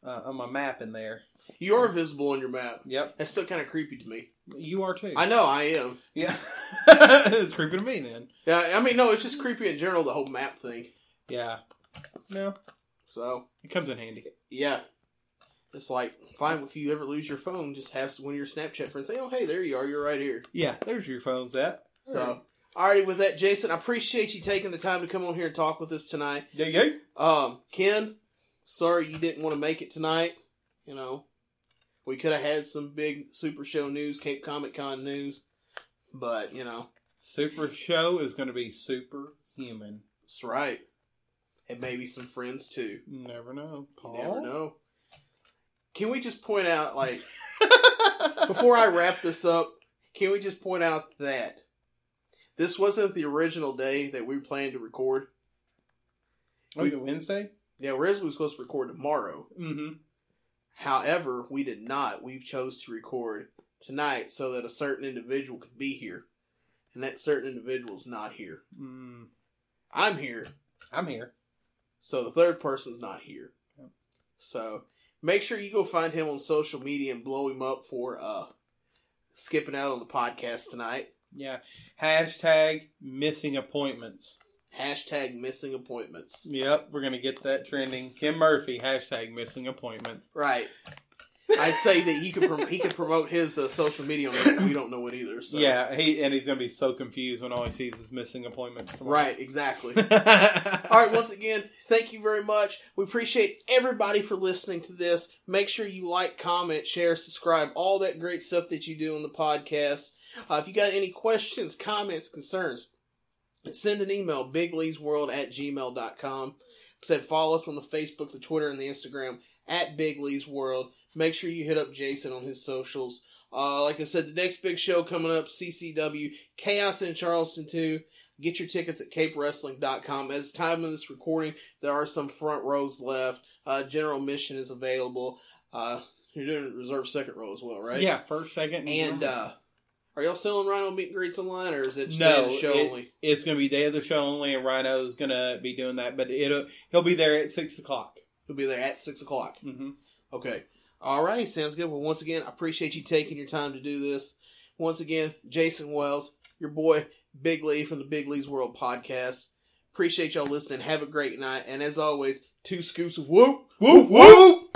uh, on my map in there. You are visible on your map. Yep, That's still kind of creepy to me. You are too. I know I am. yeah, it's creepy to me then. Yeah, I mean, no, it's just creepy in general, the whole map thing. Yeah, no, So, it comes in handy. yeah. It's like, fine, if you ever lose your phone, just have one of your Snapchat friends say, oh, hey, there you are. You're right here. Yeah, there's your phone's at. So, alrighty, with that, Jason, I appreciate you taking the time to come on here and talk with us tonight. yeah, yeah. Um, Ken, sorry you didn't want to make it tonight. You know, we could have had some big Super Show news, Cape Comic Con news, but you know, Super show is going to be superhuman. that's right. And maybe some friends too. Never know. You never know. Can we just point out, like, before I wrap this up, can we just point out that this wasn't the original day that we planned to record? Okay, Wednesday. Yeah, originally we were supposed to record tomorrow. Mm-hmm. However, we did not. We chose to record tonight so that a certain individual could be here. And that certain individual's not here. Mm, I'm here, I'm here. so the third person's not here. Yep. So make sure you go find him on social media and blow him up for uh skipping out on the podcast tonight. Yeah. Hashtag missing appointments. Hashtag missing appointments. Yep, we're gonna get that trending. Ken Murphy hashtag missing appointments. Right. I'd say that he could prom- he could promote his uh, social media on it. We don't know it either. So. Yeah, he and he's gonna be so confused when all he sees is missing appointments. tomorrow. Right. Exactly. All right, once again, thank you very much. We appreciate everybody for listening to this. Make sure you like, comment, share, subscribe, all that great stuff that you do on the podcast. Uh, if you got any questions, comments, concerns, send an email, bigleesworld at gmail.com. Said follow us on the Facebook, the Twitter, and the Instagram at Big Lee's World. Make sure you hit up Jason on his socials. Uh, like I said, the next big show coming up, CCW, Chaos in Charleston 2. Get your tickets at capewrestling.com. As time of this recording, there are some front rows left. Uh, general mission is available. Uh, you're doing reserve second row as well, right? Yeah, first, second, And uh, are y'all selling Rhyno meet and greets online, or is it just No, day of the show it- only? it's gonna be day of the show only, and Rhyno's gonna be doing that, but it'll he'll be there at six o'clock. He'll be there at six o'clock. Mm-hmm. Okay. All right, sounds good. Well, once again, I appreciate you taking your time to do this. Once again, Jason Wells, your boy Big Lee from the Big Lee's World podcast. Appreciate y'all listening. Have a great night, and as always, two scoops of whoop, whoop, whoop.